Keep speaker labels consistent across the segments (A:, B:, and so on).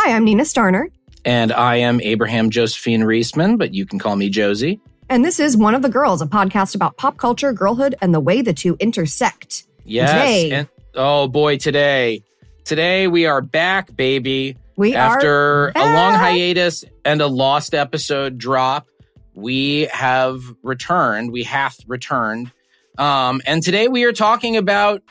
A: Hi, I'm Nina Starner.
B: And I am Abraham Josephine Reisman, but you can call me Josie.
A: And this is One of the Girls, a podcast about pop culture, girlhood, and the way the two intersect.
B: Yes.
A: Today-
B: And, oh boy, today. Today we are back, baby.
A: We
B: After a long hiatus and a lost episode drop, we have returned. We hath returned. Um, and today we are talking about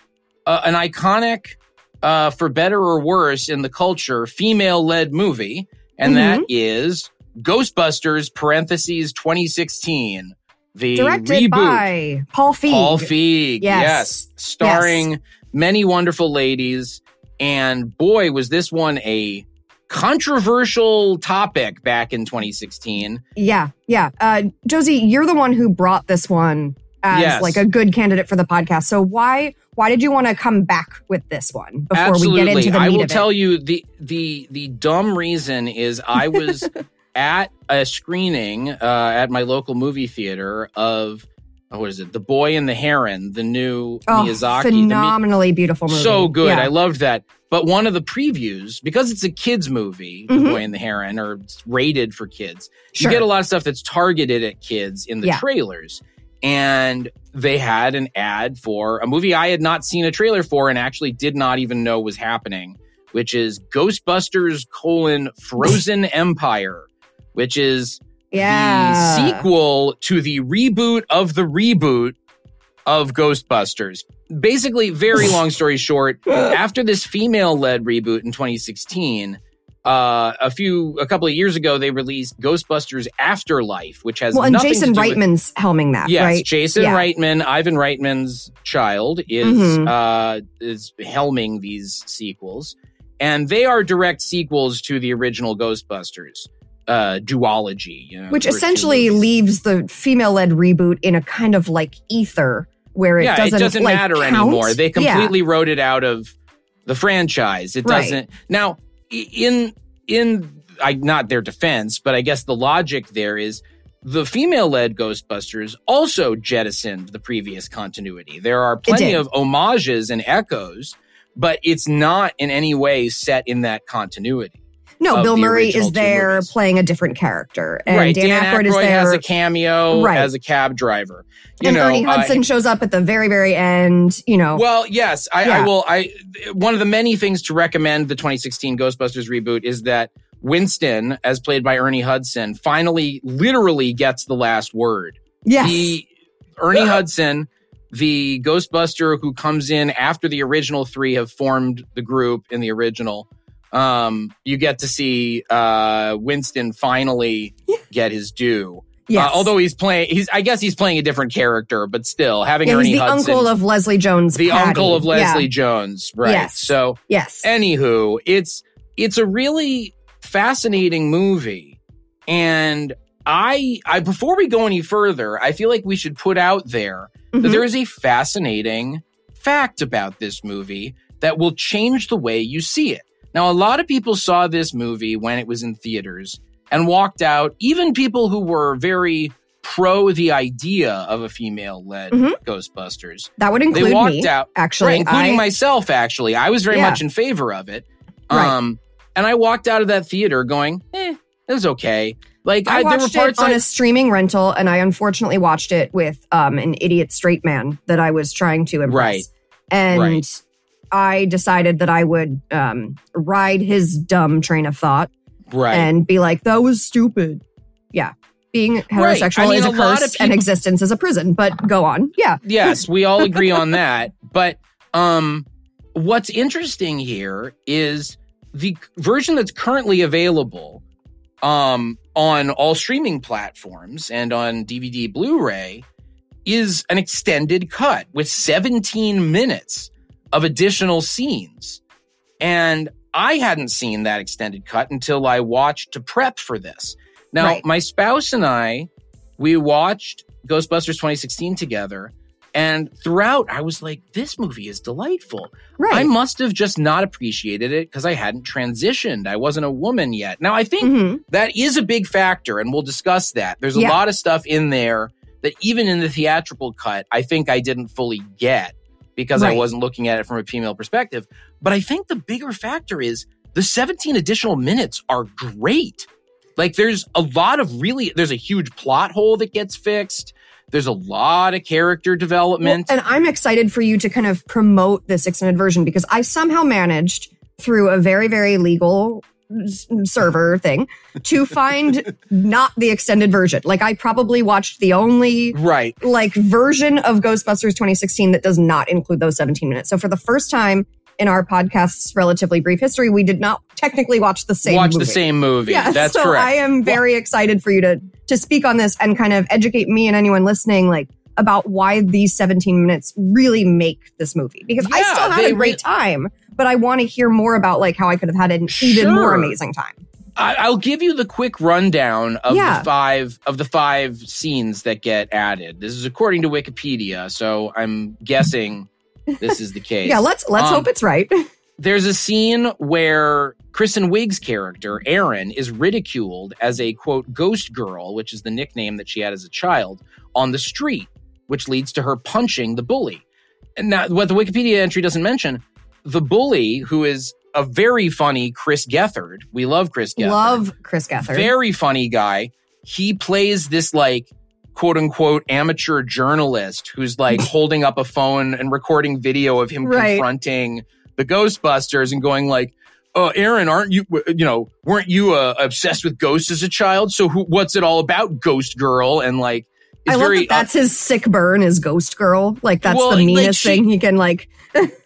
B: uh, an iconic, uh, for better or worse in the culture, female led movie. And that
A: Mhm.
B: is Ghostbusters, parentheses, 2016. The
A: directed
B: reboot.
A: by Paul Feig.
B: Paul Feig.
A: Yes.
B: Yes. Starring many wonderful ladies. And boy, was this one a controversial topic back in 2016.
A: Yeah, yeah. Uh, Josie, you're the one who brought this one as
B: Yes.
A: like a good candidate for the podcast. So why why did you want to come back with this one before
B: Absolutely.
A: we get into the
B: I will tell you the the the dumb reason is I was at a screening uh, at my local movie theater of oh, what is it? The Boy and the Heron, the new
A: Oh,
B: Miyazaki. Mi-
A: phenomenally beautiful movie.
B: So good.
A: Yeah.
B: I loved that. But one of the previews, because it's a kids movie,
A: Mhm.
B: The Boy and the Heron, or rated for kids,
A: Sure.
B: you get a lot of stuff that's targeted at kids in the
A: Yeah.
B: trailers. And they had an ad for a movie I had not seen a trailer for and actually did not even know was happening, which is Ghostbusters colon Frozen Empire, which is
A: yeah.
B: the sequel to the reboot of the reboot of Ghostbusters. Basically, very long story short, after this female led reboot in 2016, uh, a few, a couple of years ago, they released Ghostbusters Afterlife, which has
A: well, and
B: nothing
A: Jason
B: to do with-
A: Reitman's helming that,
B: Yes,
A: right?
B: Jason
A: Yeah.
B: Reitman, Ivan Reitman's child, is
A: Mhm.
B: uh, is helming these sequels, and they are direct sequels to the original Ghostbusters uh, duology, you know,
A: Which essentially leaves the female-led reboot in a kind of like ether where it
B: yeah,
A: doesn't,
B: it doesn't
A: like,
B: matter
A: count.
B: anymore. They
A: Yeah.
B: completely wrote it out of the franchise. It
A: Right.
B: doesn't now in in I not their defense, but I guess the logic there is the female-led Ghostbusters also jettisoned the previous continuity. There are plenty of homages and echoes, but it's not in any way set in that continuity.
A: No, Bill Murray is there
B: movies.
A: playing a different character, and
B: right,
A: Dan, Aykroyd, is there.
B: as a cameo
A: Right.
B: as a cab driver. You
A: and
B: know,
A: Ernie
B: uh,
A: Hudson shows up at the very, very end. You know,
B: Well, yes, I, I will. I one of the many things to recommend the 2016 Ghostbusters reboot is that Winston, as played by Ernie Hudson, finally, literally gets the last word.
A: yes,
B: The Ernie Hudson, the Ghostbuster who comes in after the original three have formed the group in the original. Um, you get to see uh, Winston finally get his due.
A: yes.
B: Uh, although he's playing, he's I guess he's playing a different character, but still having
A: yeah,
B: Ernie
A: he's the
B: Hudson
A: uncle of Leslie Jones.
B: the
A: Patty.
B: uncle of Leslie
A: Yeah.
B: Jones, right?
A: Yes.
B: So,
A: Yes.
B: anywho, it's it's a really fascinating movie, and I I before we go any further, I feel like we should put out there that
A: Mhm.
B: there is a fascinating fact about this movie that will change the way you see it. Now, a lot of people saw this movie when it was in theaters and walked out. Even people who were very pro the idea of a female led
A: Mhm.
B: Ghostbusters
A: that would
B: they
A: include
B: walked
A: me.
B: out
A: Actually,
B: right, including
A: I,
B: myself actually i was very
A: Yeah.
B: much in favor of it
A: Right.
B: um and i walked out of that theater going eh it was okay like
A: I
B: I, there were
A: watched
B: parts
A: it on
B: I,
A: a streaming rental, and I unfortunately watched it with um, an idiot straight man that I was trying to impress.
B: Right.
A: And
B: Right.
A: I decided that I would um, ride his dumb train of thought
B: right
A: and be like, "That was stupid." Yeah, being
B: Right.
A: heterosexual
B: I mean,
A: is a
B: a
A: curse,
B: of
A: and existence is a prison. But go on. Yeah.
B: yes we all agree on that but um what's interesting here is the version that's currently available um on all streaming platforms and on dvd blu-ray is an extended cut with 17 minutes of additional scenes and i hadn't seen that extended cut until i watched to prep for this now
A: Right.
B: my spouse and i we watched ghostbusters 2016 together And throughout, I was like, this movie is delightful.
A: Right.
B: I must have just not appreciated it because I hadn't transitioned. I wasn't a woman yet. Now, I think
A: Mhm.
B: that is a big factor, and we'll discuss that. There's a
A: Yeah.
B: lot of stuff in there that even in the theatrical cut, I think I didn't fully get because I wasn't looking at it from a female perspective. But I think the bigger factor is the 17 additional minutes are great. Like there's a lot of really there's a huge plot hole that gets fixed. There's a lot of character development.
A: Well, and I'm excited for you to kind of promote this extended version because I somehow managed through a very, very legal Mm, server thing to find not the extended version. Like I probably watched the only
B: right.
A: like version of Ghostbusters 2016 that does not include those 17 minutes. So for the first time in our podcast's relatively brief history, we did not technically watch the same
B: Watch
A: movie.
B: the same movie.
A: Yeah,
B: That's
A: so
B: correct.
A: I am very excited for you to to speak on this and kind of educate me and anyone listening, like about why these 17 minutes really make this movie. Because I still had a great
B: re-
A: time, but I want to hear more about like how I could have had an even more amazing time.
B: I, I'll give you the quick rundown of
A: Yeah.
B: the five of the five scenes that get added. This is according to Wikipedia, so I'm guessing this is the case.
A: Yeah, let's let's
B: Um,
A: hope it's right.
B: There's a scene where Kristen Wiig's character, Erin, is ridiculed as a quote ghost girl, which is the nickname that she had as a child, on the street, which leads to her punching the bully. And now, what the Wikipedia entry doesn't mention, the bully, who is a very funny Chris Gethard, we love Chris Gethard,
A: Love Chris Gethard.
B: very funny guy. He plays this like quote unquote amateur journalist who's like holding up a phone and recording video of him
A: Right.
B: confronting the Ghostbusters and going like, "Oh, Erin, aren't you? You know, weren't you uh, obsessed with ghosts as a child? So who, what's it all about, Ghost Girl?" And like,
A: I love
B: very
A: that that's his sick burn is Ghost Girl. Like that's
B: Well,
A: the
B: like,
A: meanest
B: she-
A: thing he can like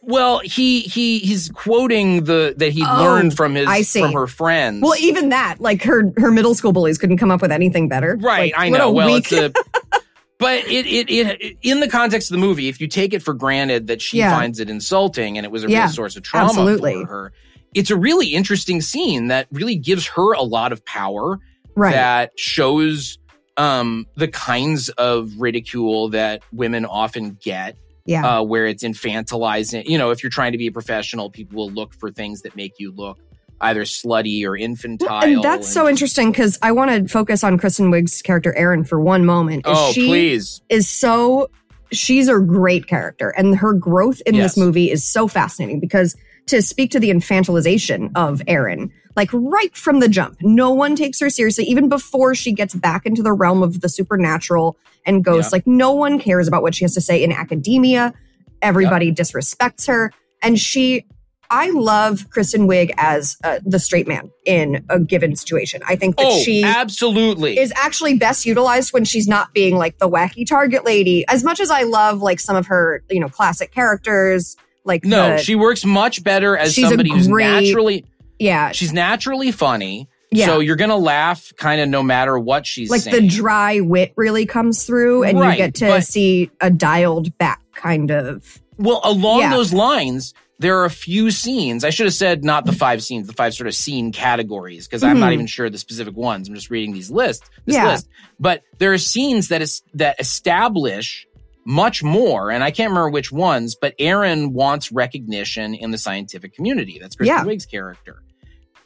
B: well. He he he's quoting the that he
A: Oh,
B: learned from his
A: I see.
B: from her friends.
A: Well, even that, like her her middle school bullies couldn't come up with anything better.
B: Right,
A: Like,
B: I know. Well,
A: weak-
B: it's a. But it, it it in the context of the movie, if you take it for granted that she
A: Yeah.
B: finds it insulting and it was a
A: Yeah,
B: real source of trauma
A: absolutely.
B: for her, it's a really interesting scene that really gives her a lot of power
A: right.
B: that shows um the kinds of ridicule that women often get
A: yeah.
B: uh where it's infantilizing you know if you're trying to be a professional people will look for things that make you look either slutty or infantile
A: and that's so interesting because I want to focus on Kristen Wiig's character Erin for one moment. Is
B: oh
A: she
B: please
A: is so she's a great character, and her growth in
B: Yes.
A: this movie is so fascinating because to speak to the infantilization of Erin, like right from the jump, no one takes her seriously, even before she gets back into the realm of the supernatural and ghosts.
B: Yeah.
A: Like no one cares about what she has to say in academia. Everybody disrespects her, and she. I love Kristen Wiig as uh, the straight man in a given situation. I think that
B: oh
A: she
B: absolutely
A: is actually best utilized when she's not being like the wacky target lady. As much as I love like some of her, you know, classic characters, like
B: No,
A: the-
B: she works much better as somebody who's naturally
A: yeah,
B: she's naturally funny.
A: yeah,
B: So you're gonna laugh kind of no matter what she's
A: like
B: saying.
A: the dry wit really comes through, and
B: Right,
A: you get to
B: but-
A: see a dialed back kind of.
B: well, along
A: Yeah.
B: those lines, there are a few scenes. I should have said not the five scenes, the five sort of scene categories, because I'm not
A: Mhm.
B: even sure the specific ones. I'm just reading these lists. This
A: Yeah.
B: list. But there are scenes that is that establish much more, and I can't remember which ones, but Erin wants recognition in the scientific community. That's Kristen
A: Yeah.
B: Wiig's character.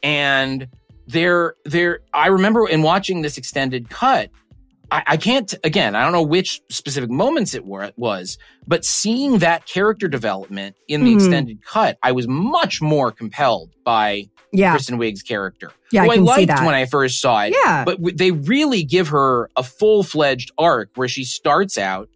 B: And there, there, I remember in watching this extended cut, I, I can't, again, I don't know which specific moments it were, was, but seeing that character development in the
A: Mhm.
B: extended cut, I was much more compelled by
A: Yeah,
B: Kristen Wiig's character.
A: yeah,
B: who
A: I see
B: liked when I first saw it.
A: yeah,
B: But w- they really give her a full fledged arc where she starts out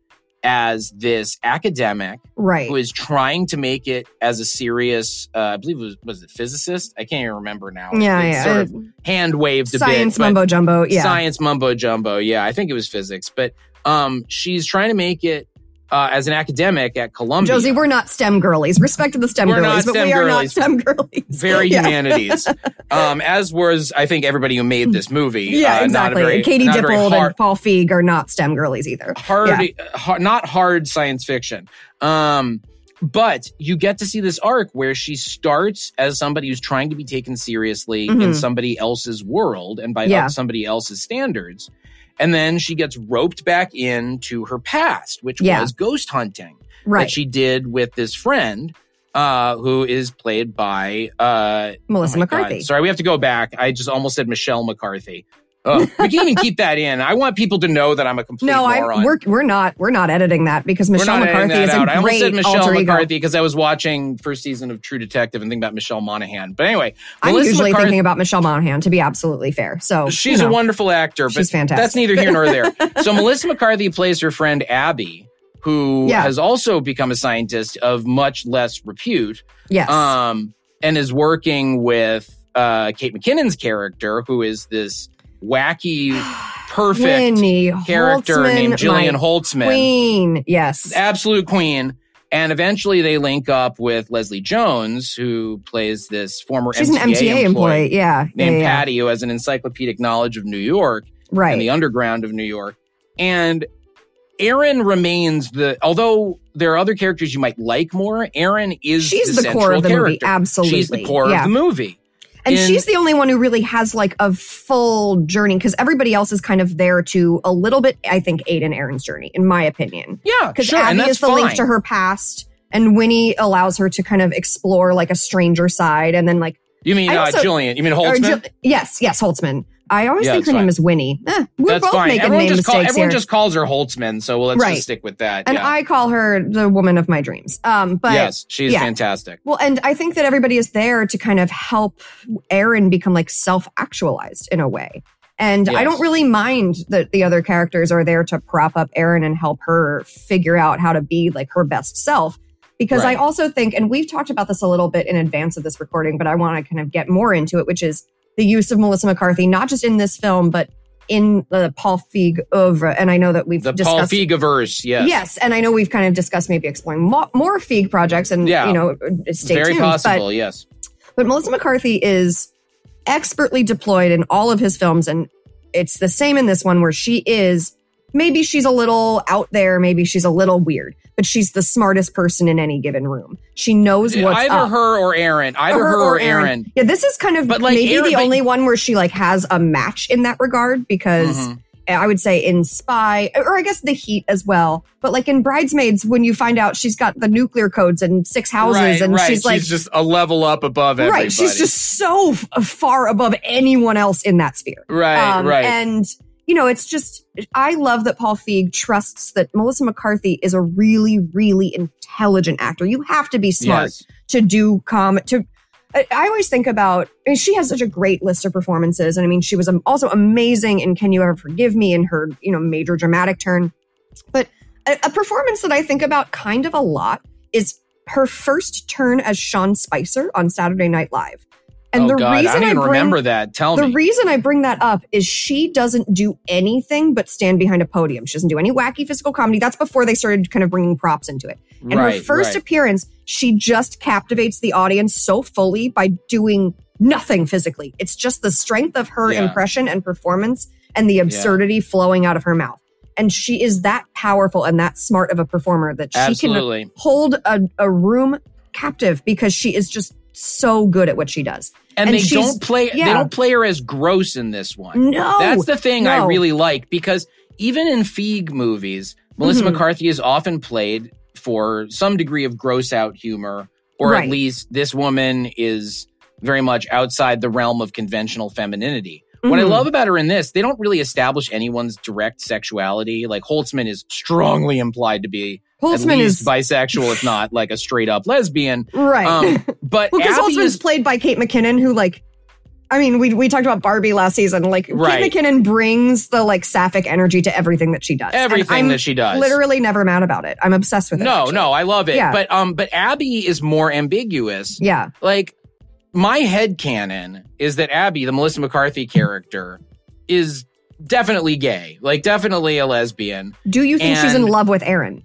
B: as this academic
A: right.
B: who is trying to make it as a serious, uh, I believe it was, was it physicist? I can't even remember now.
A: yeah,
B: It
A: yeah.
B: Sort of hand waved a
A: Science
B: bit. but-
A: mumbo jumbo. Yeah,
B: Science mumbo jumbo. Yeah, I think it was physics. But um, she's trying to make it uh, as an academic at Columbia.
A: Josie, we're not STEM girlies. Respect to the STEM
B: We're
A: girlies, but
B: STEM
A: we are
B: girlies.
A: not STEM girlies.
B: very
A: Yeah.
B: humanities. um, as was, I think, everybody who made this movie.
A: Yeah,
B: Uh,
A: exactly.
B: very-
A: Katie Dippold
B: hard,
A: and Paul Feig are not STEM girlies either.
B: hard,
A: Yeah.
B: hard- not hard science fiction. Um, but you get to see this arc where she starts as somebody who's trying to be taken seriously in
A: Mhm.
B: somebody else's world and by
A: Yeah.
B: somebody else's standards. And then she gets roped back into her past, which
A: Yeah.
B: was ghost hunting
A: Right.
B: that she did with this friend, uh, who is played by uh,
A: Melissa
B: oh my God.
A: McCarthy.
B: Sorry, we have to go back. I just almost said Michelle McCarthy. Ugh, we can even keep that in. I want people to know that I'm a complete
A: No, I
B: moron.
A: we're we're not we're not editing that because Michelle McCarthy is a
B: out. I almost
A: great
B: said Michelle. McCarthy because I was watching first season of True Detective and thinking about Michelle Monaghan. But anyway,
A: I'm
B: Melissa
A: usually
B: McCarthy-
A: thinking about Michelle Monaghan to be absolutely fair. So
B: She's
A: you know.
B: a wonderful actor, but
A: She's fantastic.
B: that's neither here nor there. so Melissa McCarthy plays her friend Abby, who
A: Yeah.
B: has also become a scientist of much less repute,
A: yes.
B: um, and is working with uh, Kate McKinnon's character, who is this wacky, perfect
A: Winnie
B: character
A: Holtzman,
B: named Jillian Holtzman,
A: Queen. Yes.
B: absolute queen. And eventually they link up with Leslie Jones, who plays this former
A: She's
B: MTA
A: an MTA employee. Yeah.
B: named
A: yeah, yeah.
B: Patty, who has an encyclopedic knowledge of New York
A: Right.
B: and the underground of New York. And Erin remains the, although there are other characters you might like more, Erin is
A: she's
B: the,
A: the, core of the
B: character.
A: movie. Absolutely.
B: She's the core
A: yeah.
B: of the movie.
A: And
B: in-
A: she's the only one who really has like a full journey because everybody else is kind of there to a little bit, I think, aid in Erin's journey, in my opinion.
B: Yeah,
A: Because
B: sure, and
A: Abby is the
B: fine.
A: link to her past, and Winnie allows her to kind of explore like a stranger side, and then like
B: You mean uh,
A: also-
B: Jillian? You mean Holtzman?
A: Yes, yes, Holtzman. I always
B: Yeah,
A: think her name is Winnie. Eh, we're
B: That's
A: both
B: fine.
A: making
B: Everyone
A: name
B: just, call,
A: mistakes
B: everyone
A: here.
B: just calls her Holtzman, so let's
A: Right.
B: just stick with that.
A: and
B: yeah.
A: I call her the woman of my dreams. Um, but
B: yes, she's
A: yeah.
B: fantastic.
A: Well, and I think that everybody is there to kind of help Erin become like self actualized in a way. And I don't really mind that the other characters are there to prop up Erin and help her figure out how to be like her best self. Because
B: Right.
A: I also think, and we've talked about this a little bit in advance of this recording, but I want to kind of get more into it, which is the use of Melissa McCarthy, not just in this film, but in the Paul Feig oeuvre. And I know that we've
B: The Paul
A: discussed
B: Feig-averse, yes.
A: Yes, and I know we've kind of discussed maybe exploring more, more Feig projects, and
B: Yeah.
A: you know, stay
B: Very
A: tuned.
B: possible, yes.
A: But but Melissa McCarthy is expertly deployed in all of his films, and it's the same in this one where she is maybe she's a little out there, maybe she's a little weird, but she's the smartest person in any given room. She knows what's
B: Either
A: up.
B: her or Erin. Either her, or Erin.
A: Yeah, this is kind of
B: But, like,
A: maybe
B: Erin-
A: the
B: but-
A: only one where she like has a match in that regard because
B: Mhm.
A: I would say in Spy, or I guess The Heat as well. But like in Bridesmaids, when you find out she's got the nuclear codes and six houses,
B: right,
A: and
B: right.
A: she's like,
B: just a level up above everybody.
A: right, she's just so far above anyone else in that sphere.
B: right,
A: Um,
B: right.
A: And you know, it's just I love that Paul Feig trusts that Melissa McCarthy is a really, really intelligent actor. You have to be smart
B: Yes.
A: to do com to I I always think about I mean, she has such a great list of performances and I mean she was also amazing in Can You Ever Forgive Me in her you know major dramatic turn but a, a performance that I think about kind of a lot is her first turn as Sean Spicer on Saturday Night Live and
B: oh
A: the
B: God, I
A: reason
B: don't even
A: bring,
B: remember that. Tell
A: the
B: me.
A: reason I bring that up is she doesn't do anything but stand behind a podium. She doesn't do any wacky physical comedy. That's before they started kind of bringing props into it. And
B: right,
A: her first
B: right.
A: appearance, she just captivates the audience so fully by doing nothing physically. It's just the strength of her
B: Yeah.
A: impression and performance and the absurdity flowing out of her mouth. And she is that powerful and that smart of a performer that she can hold a, a room captive because she is just so good at what she does.
B: And,
A: and
B: they don't play
A: yeah.
B: they don't play her as gross in this one.
A: No.
B: That's the thing I really like because even in Feig movies, Melissa
A: Mhm.
B: McCarthy is often played for some degree of gross out humor, or
A: Right.
B: at least this woman is very much outside the realm of conventional femininity. What I
A: Mhm.
B: love about her in this, they don't really establish anyone's direct sexuality. Like Holtzman is strongly implied to be at
A: Holtzman
B: least
A: is
B: bisexual, if not like a straight up lesbian.
A: right.
B: Um, but
A: well, because
B: Abby
A: Holtzman's
B: is
A: played by Kate McKinnon, who like, I mean, we we talked about Barbie last season. Like,
B: Right.
A: Kate McKinnon brings the like sapphic energy to everything that she does. And
B: everything
A: I'm
B: that she does.
A: literally never mad about it. I'm obsessed with it.
B: No,
A: actually.
B: no, I love it.
A: Yeah.
B: But um, but Abby is more ambiguous.
A: Yeah.
B: Like my head canon is that Abby, the Melissa McCarthy character, is definitely gay. Like definitely a lesbian.
A: Do you think she's in love with Erin?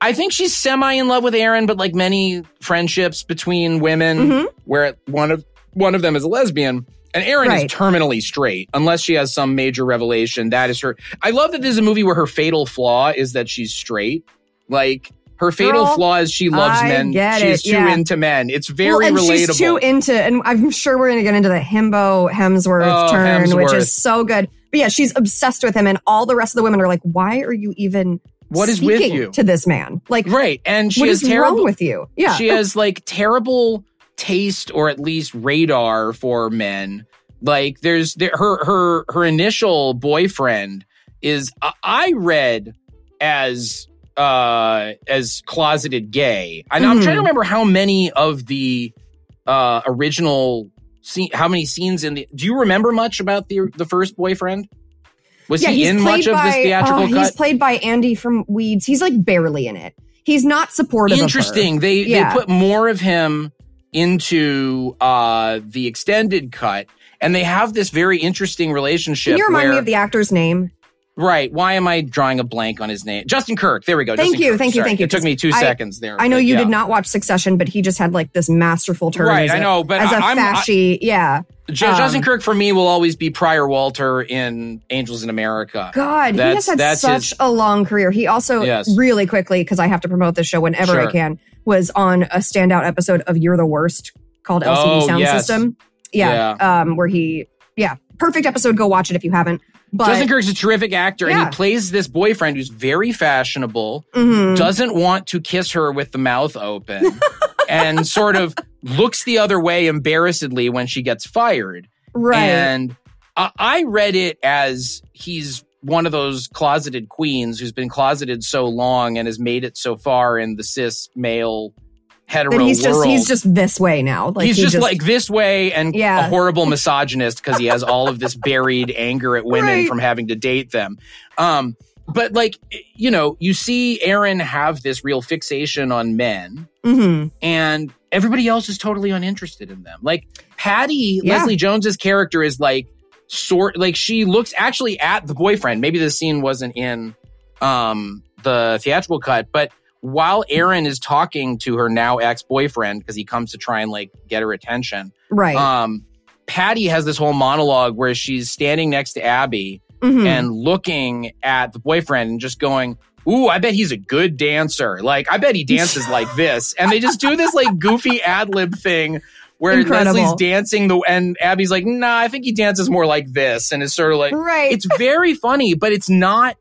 B: I think she's semi in love with Erin, but like many friendships between women,
A: Mhm.
B: where one of one of them is a lesbian. And Erin
A: Right.
B: is terminally straight, unless she has some major revelation. That is her. I love that this is a movie where her fatal flaw is that she's straight. Like her fatal
A: Girl,
B: flaw is she loves
A: I
B: men. she's
A: it,
B: too
A: yeah.
B: into men. It's very
A: well, and
B: relatable.
A: she's too into, and I'm sure we're going to get into the himbo Hemsworth
B: Oh,
A: turn, which is so good. But yeah, she's obsessed with him, and all the rest of the women are like, "Why are you even
B: What is with you?
A: to this man? Like,
B: right, and she
A: what
B: has
A: is
B: terrible.
A: wrong with you? Yeah,
B: She has like terrible taste, or at least radar for men. Like there's there, her her her initial boyfriend is I- I read as uh as closeted gay. And I'm trying to remember how many of the uh original scene how many scenes in the do you remember much about the the first boyfriend? Was
A: yeah,
B: he in much of
A: by,
B: this theatrical
A: oh,
B: cut?
A: He's played by Andy from Weeds. He's like barely in it. He's not supportive.
B: Interesting. They
A: Yeah.
B: they put more of him into uh the extended cut and they have this very interesting relationship
A: Can you remind
B: where,
A: me of the actor's name?
B: Right why am i drawing a blank on his name justin kirk there we go
A: Thank
B: Justin
A: you,
B: Kirk.
A: thank you, thank you,
B: it took me two
A: I-
B: seconds there
A: I know you
B: yeah.
A: did not watch Succession, but he just had like this masterful turn.
B: right i
A: a-
B: know but
A: as a
B: I, I'm, I,
A: yeah.
B: J-
A: um,
B: justin kirk for me will always be prior walter in angels in america
A: God, he
B: That's-
A: has had such
B: his-
A: a long career. He also
B: Yes.
A: really quickly, because I have to promote this show whenever I can, was on a standout episode of You're the Worst called LCD
B: Oh,
A: Sound
B: yes.
A: System. Yeah, Um, where he, yeah, perfect episode. Go watch it if you haven't. But
B: justin kirk's a terrific actor and he plays this boyfriend who's very fashionable
A: mhm.
B: doesn't want to kiss her with the mouth open and sort of looks the other way embarrassedly when she gets fired.
A: right,
B: And I, I read it as he's one of those closeted queens who's been closeted so long and has made it so far in the cis male hetero
A: he's just he's just this way now. Like
B: he's
A: he
B: just, like this way and
A: Yeah.
B: a horrible misogynist because he has all of this buried anger at women
A: Right.
B: from having to date them. Um, but like, you know, you see Erin have this real fixation on men
A: Mhm.
B: and everybody else is totally uninterested in them. Like Patty,
A: Yeah.
B: Leslie Jones's character is like sort like she looks actually at the boyfriend. Maybe the scene wasn't in um the theatrical cut, but while Erin is talking to her now ex-boyfriend because he comes to try and like get her attention,
A: right.
B: um Patty has this whole monologue where she's standing next to Abby
A: Mhm.
B: and looking at the boyfriend and just going, Ooh, I bet he's a good dancer. Like, I bet he dances like this. And they just do this like goofy ad lib thing where
A: Incredible.
B: Leslie's dancing the and Abby's like, nah, I think he dances more like this. And it's sort of like
A: right.
B: it's very funny, but it's not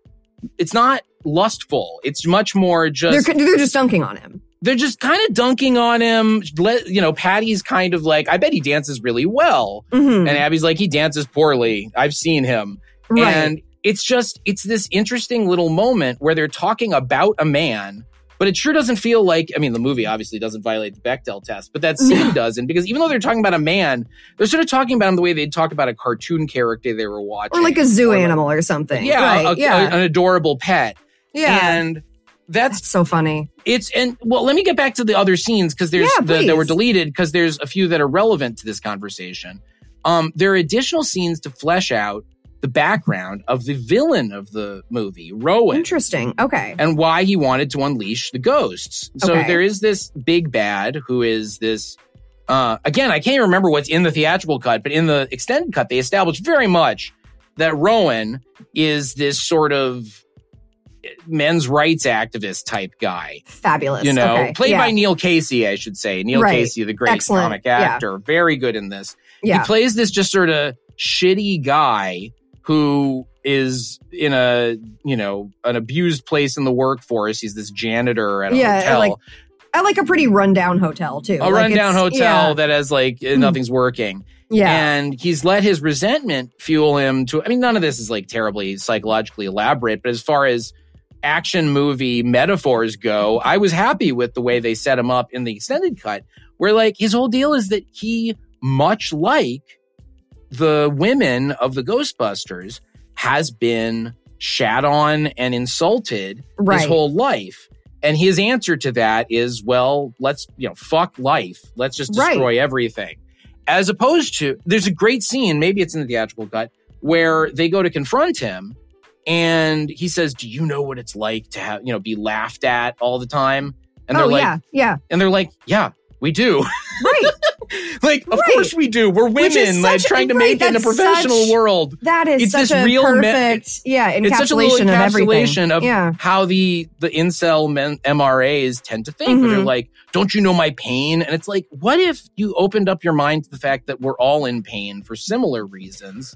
B: it's not lustful. It's much more just
A: they're they're just dunking on him.
B: they're just kind of dunking on him. Let you know, Patty's kind of like, I bet he dances really well.
A: Mhm.
B: And Abby's like, he dances poorly. I've seen him.
A: right.
B: And it's just, it's this interesting little moment where they're talking about a man, but it sure doesn't feel like, I mean, the movie obviously doesn't violate the Bechdel test, but that scene doesn't because even though they're talking about a man, they're sort of talking about him the way they'd talk about a cartoon character they were watching.
A: or like a zoo
B: Or like-
A: animal or something.
B: Yeah,
A: right.
B: a-
A: yeah.
B: a- an adorable pet.
A: Yeah.
B: And that's
A: That's so funny.
B: it's and well, let me get back to the other scenes because there's
A: Yeah,
B: the, that were deleted because there's a few that are relevant to this conversation. Um, there are additional scenes to flesh out the background of the villain of the movie, Rowan,
A: Interesting. Okay.
B: and why he wanted to unleash the ghosts. So
A: Okay.
B: there is this big bad who is this. Uh, again, I can't even remember what's in the theatrical cut, but in the extended cut, they established very much that Rowan is this sort of men's rights activist type guy
A: Fabulous.
B: you know,
A: okay.
B: played
A: yeah.
B: by Neil Casey, I should say. Neil
A: Right.
B: Casey, the great
A: Excellent.
B: comic
A: Yeah.
B: actor, very good in this.
A: Yeah.
B: He plays this just sort of shitty guy who is in a, you know, an abused place in the workforce. He's this janitor at a
A: Yeah,
B: hotel.
A: like, I like a pretty rundown hotel too.
B: a
A: Like,
B: rundown hotel
A: Yeah.
B: that has like
A: Hmm.
B: nothing's working.
A: yeah.
B: And he's let his resentment fuel him to I mean, none of this is like terribly psychologically elaborate, but as far as action movie metaphors go, I was happy with the way they set him up in the extended cut, where like his whole deal is that he, much like the women of the Ghostbusters, has been shat on and insulted
A: right.
B: his whole life. And his answer to that is, well, let's, you know, fuck life. Let's just
A: Right.
B: destroy everything. As opposed to, there's a great scene, maybe it's in the theatrical cut, where they go to confront him and he says, Do you know what it's like to have, you know, be laughed at all the time? And they're
A: oh
B: like,
A: yeah, yeah.
B: and they're like, Yeah, we do.
A: Right.
B: like, of
A: Right.
B: course we do. We're women, like trying to
A: right,
B: make it in a professional
A: such-
B: world.
A: That is
B: It's
A: such
B: this
A: a
B: real
A: perfect, yeah, encapsulation
B: It's such a little
A: of everything.
B: encapsulation of
A: yeah.
B: how the the incel men, MRAs tend to think. Where they're
A: mm-hmm.
B: like, "Don't you know my pain?" And it's like, what if you opened up your mind to the fact that we're all in pain for similar reasons?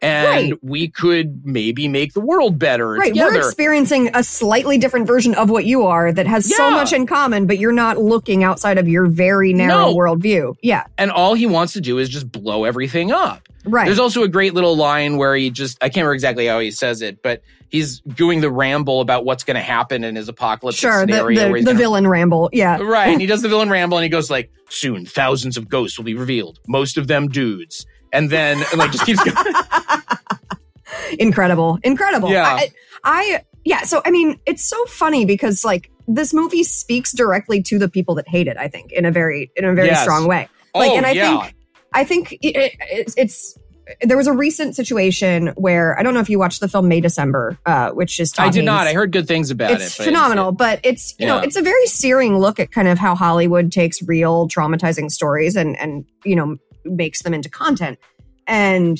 B: And
A: Right.
B: we could maybe make the world better
A: Right.
B: together.
A: We're experiencing a slightly different version of what you are that has so much in common, but you're not looking outside of your very narrow
B: No.
A: worldview. Yeah.
B: and all he wants to do is just blow everything up.
A: Right.
B: There's also a great little line where he just, I can't remember exactly how he says it, but he's doing the ramble about what's going to happen in his apocalypse
A: sure. The,
B: scenario.
A: the, the
B: gonna-
A: villain ramble. Yeah.
B: Right. And he does the villain ramble and he goes like, soon thousands of ghosts will be revealed, most of them dudes. And then and, like just keeps going.
A: incredible incredible
B: Yeah.
A: I, I yeah so i mean it's so funny because like this movie speaks directly to the people that hate it i think in a very in a very
B: Yes.
A: strong way like
B: oh,
A: and i
B: yeah.
A: think i think it, it, it's, it's there was a recent situation where i don't know if you watched the film may december uh, which is Tom
B: I did not. I heard good things about it.
A: it's
B: but I didn't see
A: phenomenal but it's you know it's a very searing look at kind of how hollywood takes real traumatizing stories and and you know makes them into content. And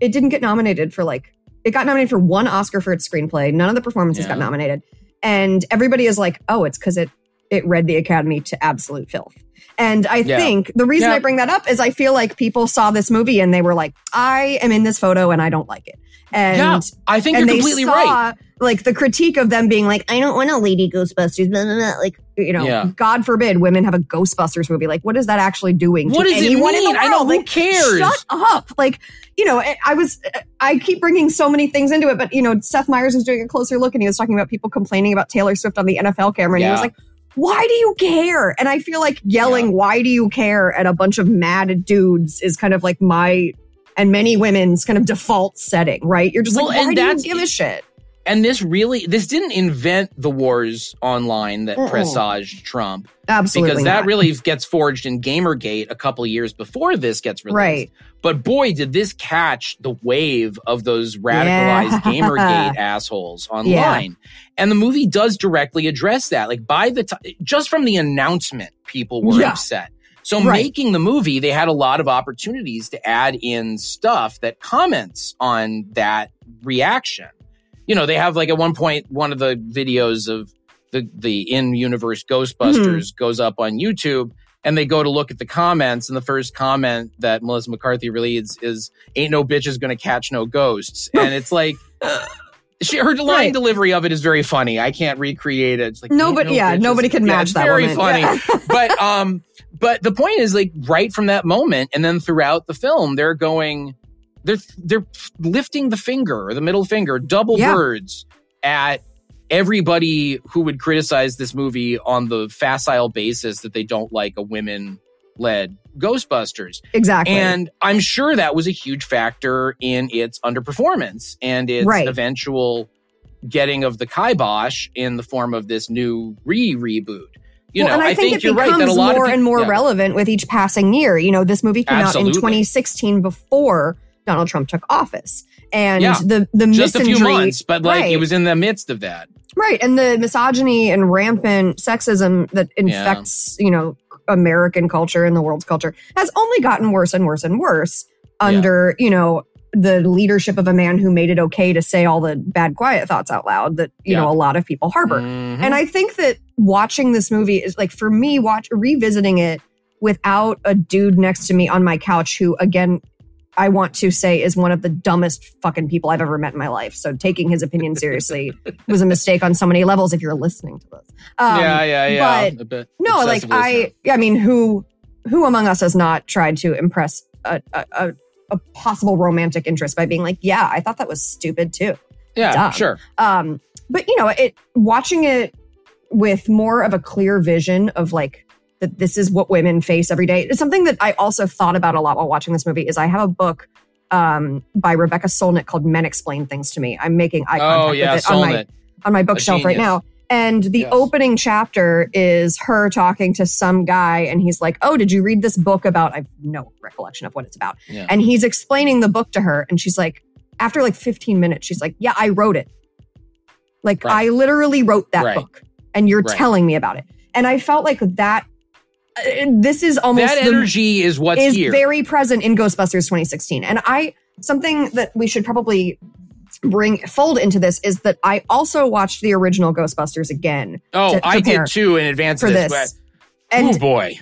A: it didn't get nominated for like it got nominated for one oscar for its screenplay. None of the performances got nominated. And everybody is like oh it's because it it read the academy to absolute filth. And i
B: Yeah.
A: think the reason
B: Yeah.
A: i bring that up is i feel like people saw this movie and they were like i am in this photo and i don't like it and
B: yeah, I think
A: and
B: you're completely
A: saw
B: right.
A: like the critique of them being like, I don't want a lady Ghostbusters, blah, blah, blah. like you know,
B: Yeah.
A: God forbid women have a Ghostbusters movie. Like, what is that actually doing?
B: What
A: to
B: does it
A: anyone in the
B: mean? I know,
A: world?
B: who
A: Like,
B: cares?
A: Shut up! Like, you know, I- was, I keep bringing so many things into it, but you know, Seth Meyers was doing a closer look, and he was talking about people complaining about Taylor Swift on the NFL camera, and he was like. Why do you care? And I feel like yelling,
B: Yeah.
A: why do you care at a bunch of mad dudes is kind of like my and many women's kind of default setting, right? You're just
B: Well,
A: like, why
B: and
A: do you give a shit?
B: And this really, this didn't invent the wars online that
A: Mm-mm.
B: presaged Trump
A: Absolutely.
B: because that
A: not.
B: really gets forged in Gamergate a couple years before this gets released.
A: Right.
B: But boy, did this catch the wave of those radicalized
A: Yeah.
B: Gamergate assholes online. And the movie does directly address that. Like by the time, just from the announcement, people were
A: Yeah.
B: upset. So
A: Right.
B: making the movie, they had a lot of opportunities to add in stuff that comments on that reaction. You know, they have like at one point one of the videos of the the in universe Ghostbusters mm-hmm. goes up on YouTube and they go to look at the comments and the first comment that Melissa McCarthy reads is ain't no bitches gonna catch no ghosts and it's like she, her line
A: Right.
B: delivery of it is very funny. I can't recreate it. It's like
A: Nobody,
B: no
A: yeah,
B: bitches."
A: nobody can
B: Yeah,
A: match that.
B: Very funny
A: Yeah.
B: but um but the point is like right from that moment and then throughout the film they're going they're they're lifting the finger or the middle finger double
A: Yeah.
B: birds at everybody who would criticize this movie on the facile basis that they don't like a women led ghostbusters
A: exactly.
B: and i'm sure that was a huge factor in its underperformance and its
A: Right.
B: eventual getting of the kibosh in the form of this new re reboot you
A: well,
B: know
A: and I,
B: i
A: think,
B: think,
A: it becomes
B: right that a lot
A: more
B: of peop-
A: and more
B: yeah.
A: relevant with each passing year. You know, this movie came out in 2016 before Donald Trump took office, and
B: Yeah.
A: the the
B: just a few months, but like
A: right,
B: it was in the midst of that.
A: right, and the misogyny and rampant sexism that infects you know American culture and the world's culture has only gotten worse and worse and worse under you know the leadership of a man who made it okay to say all the bad quiet thoughts out loud that you
B: Yeah.
A: know a lot of people harbor.
B: Mhm.
A: And I think that watching this movie is like for me, watch revisiting it without a dude next to me on my couch who again I want to say is one of the dumbest fucking people I've ever met in my life. So taking his opinion seriously was a mistake on so many levels if you're listening to this. Um,
B: yeah, yeah, yeah.
A: but no, like. I I mean who who among us has not tried to impress a, a, a, a possible romantic interest by being like, yeah, I thought that was stupid too.
B: yeah,
A: dumb.
B: sure.
A: Um, but you know, it watching it with more of a clear vision of like that this is what women face every day. It's something that I also thought about a lot while watching this movie. Is I have a book um, by Rebecca Solnit called "Men Explain Things to Me." I'm making eye contact
B: Oh yeah,
A: with it on my on my bookshelf right now. And the
B: Yes.
A: opening chapter is her talking to some guy, and he's like, "Oh, did you read this book about?" I have no recollection of what it's about.
B: Yeah.
A: And he's explaining the book to her, and she's like, after like 15 minutes, she's like, "Yeah, I wrote it. Like
B: Right.
A: I literally wrote that
B: Right.
A: book, and you're
B: Right.
A: telling me about it." And I felt like that. Uh, This is almost
B: that
A: the-
B: energy is what's
A: is
B: here.
A: very present in Ghostbusters 2016. And I something that we should probably bring fold into this is that I also watched the original Ghostbusters again
B: oh, I did too in advance
A: for
B: of
A: this.
B: this.
A: And
B: oh boy,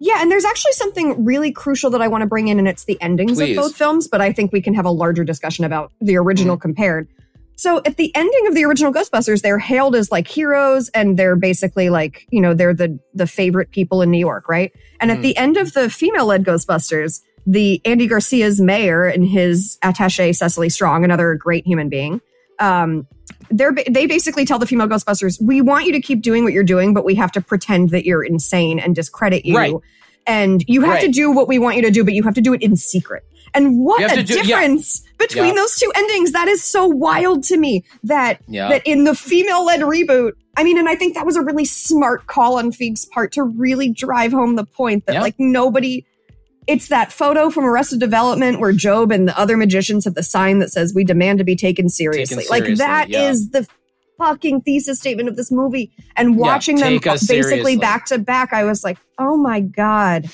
A: Yeah, and there's actually something really crucial that I want to bring in, and it's the endings
B: Please.
A: of both films, but I think we can have a larger discussion about the original compared. So at the ending of the original Ghostbusters, they're hailed as like heroes and they're basically like, you know, they're the the favorite people in New York, right? And at
B: Mhm.
A: the end of the female-led Ghostbusters, the Andy Garcia's mayor and his attaché Cecily Strong, another great human being, um, they're they basically tell the female Ghostbusters, "We want you to keep doing what you're doing, but we have to pretend that you're insane and discredit you,
B: Right.
A: and you have to do what we want you to do, but you have to do it in secret." And what a
B: do- yeah.
A: difference between
B: Yeah.
A: those two endings! That is so wild to me. That
B: Yeah.
A: that in the female-led reboot, I mean, and I think that was a really smart call on Feig's part to really drive home the point that
B: Yeah.
A: like nobody. It's that photo from Arrested Development where Job and the other magicians have the sign that says "We demand to be taken seriously." like
B: seriously,
A: that is
B: yeah.
A: the fucking thesis statement of this movie. And
B: Yeah,
A: watching them basically
B: seriously.
A: back to back, I was like, "Oh my god,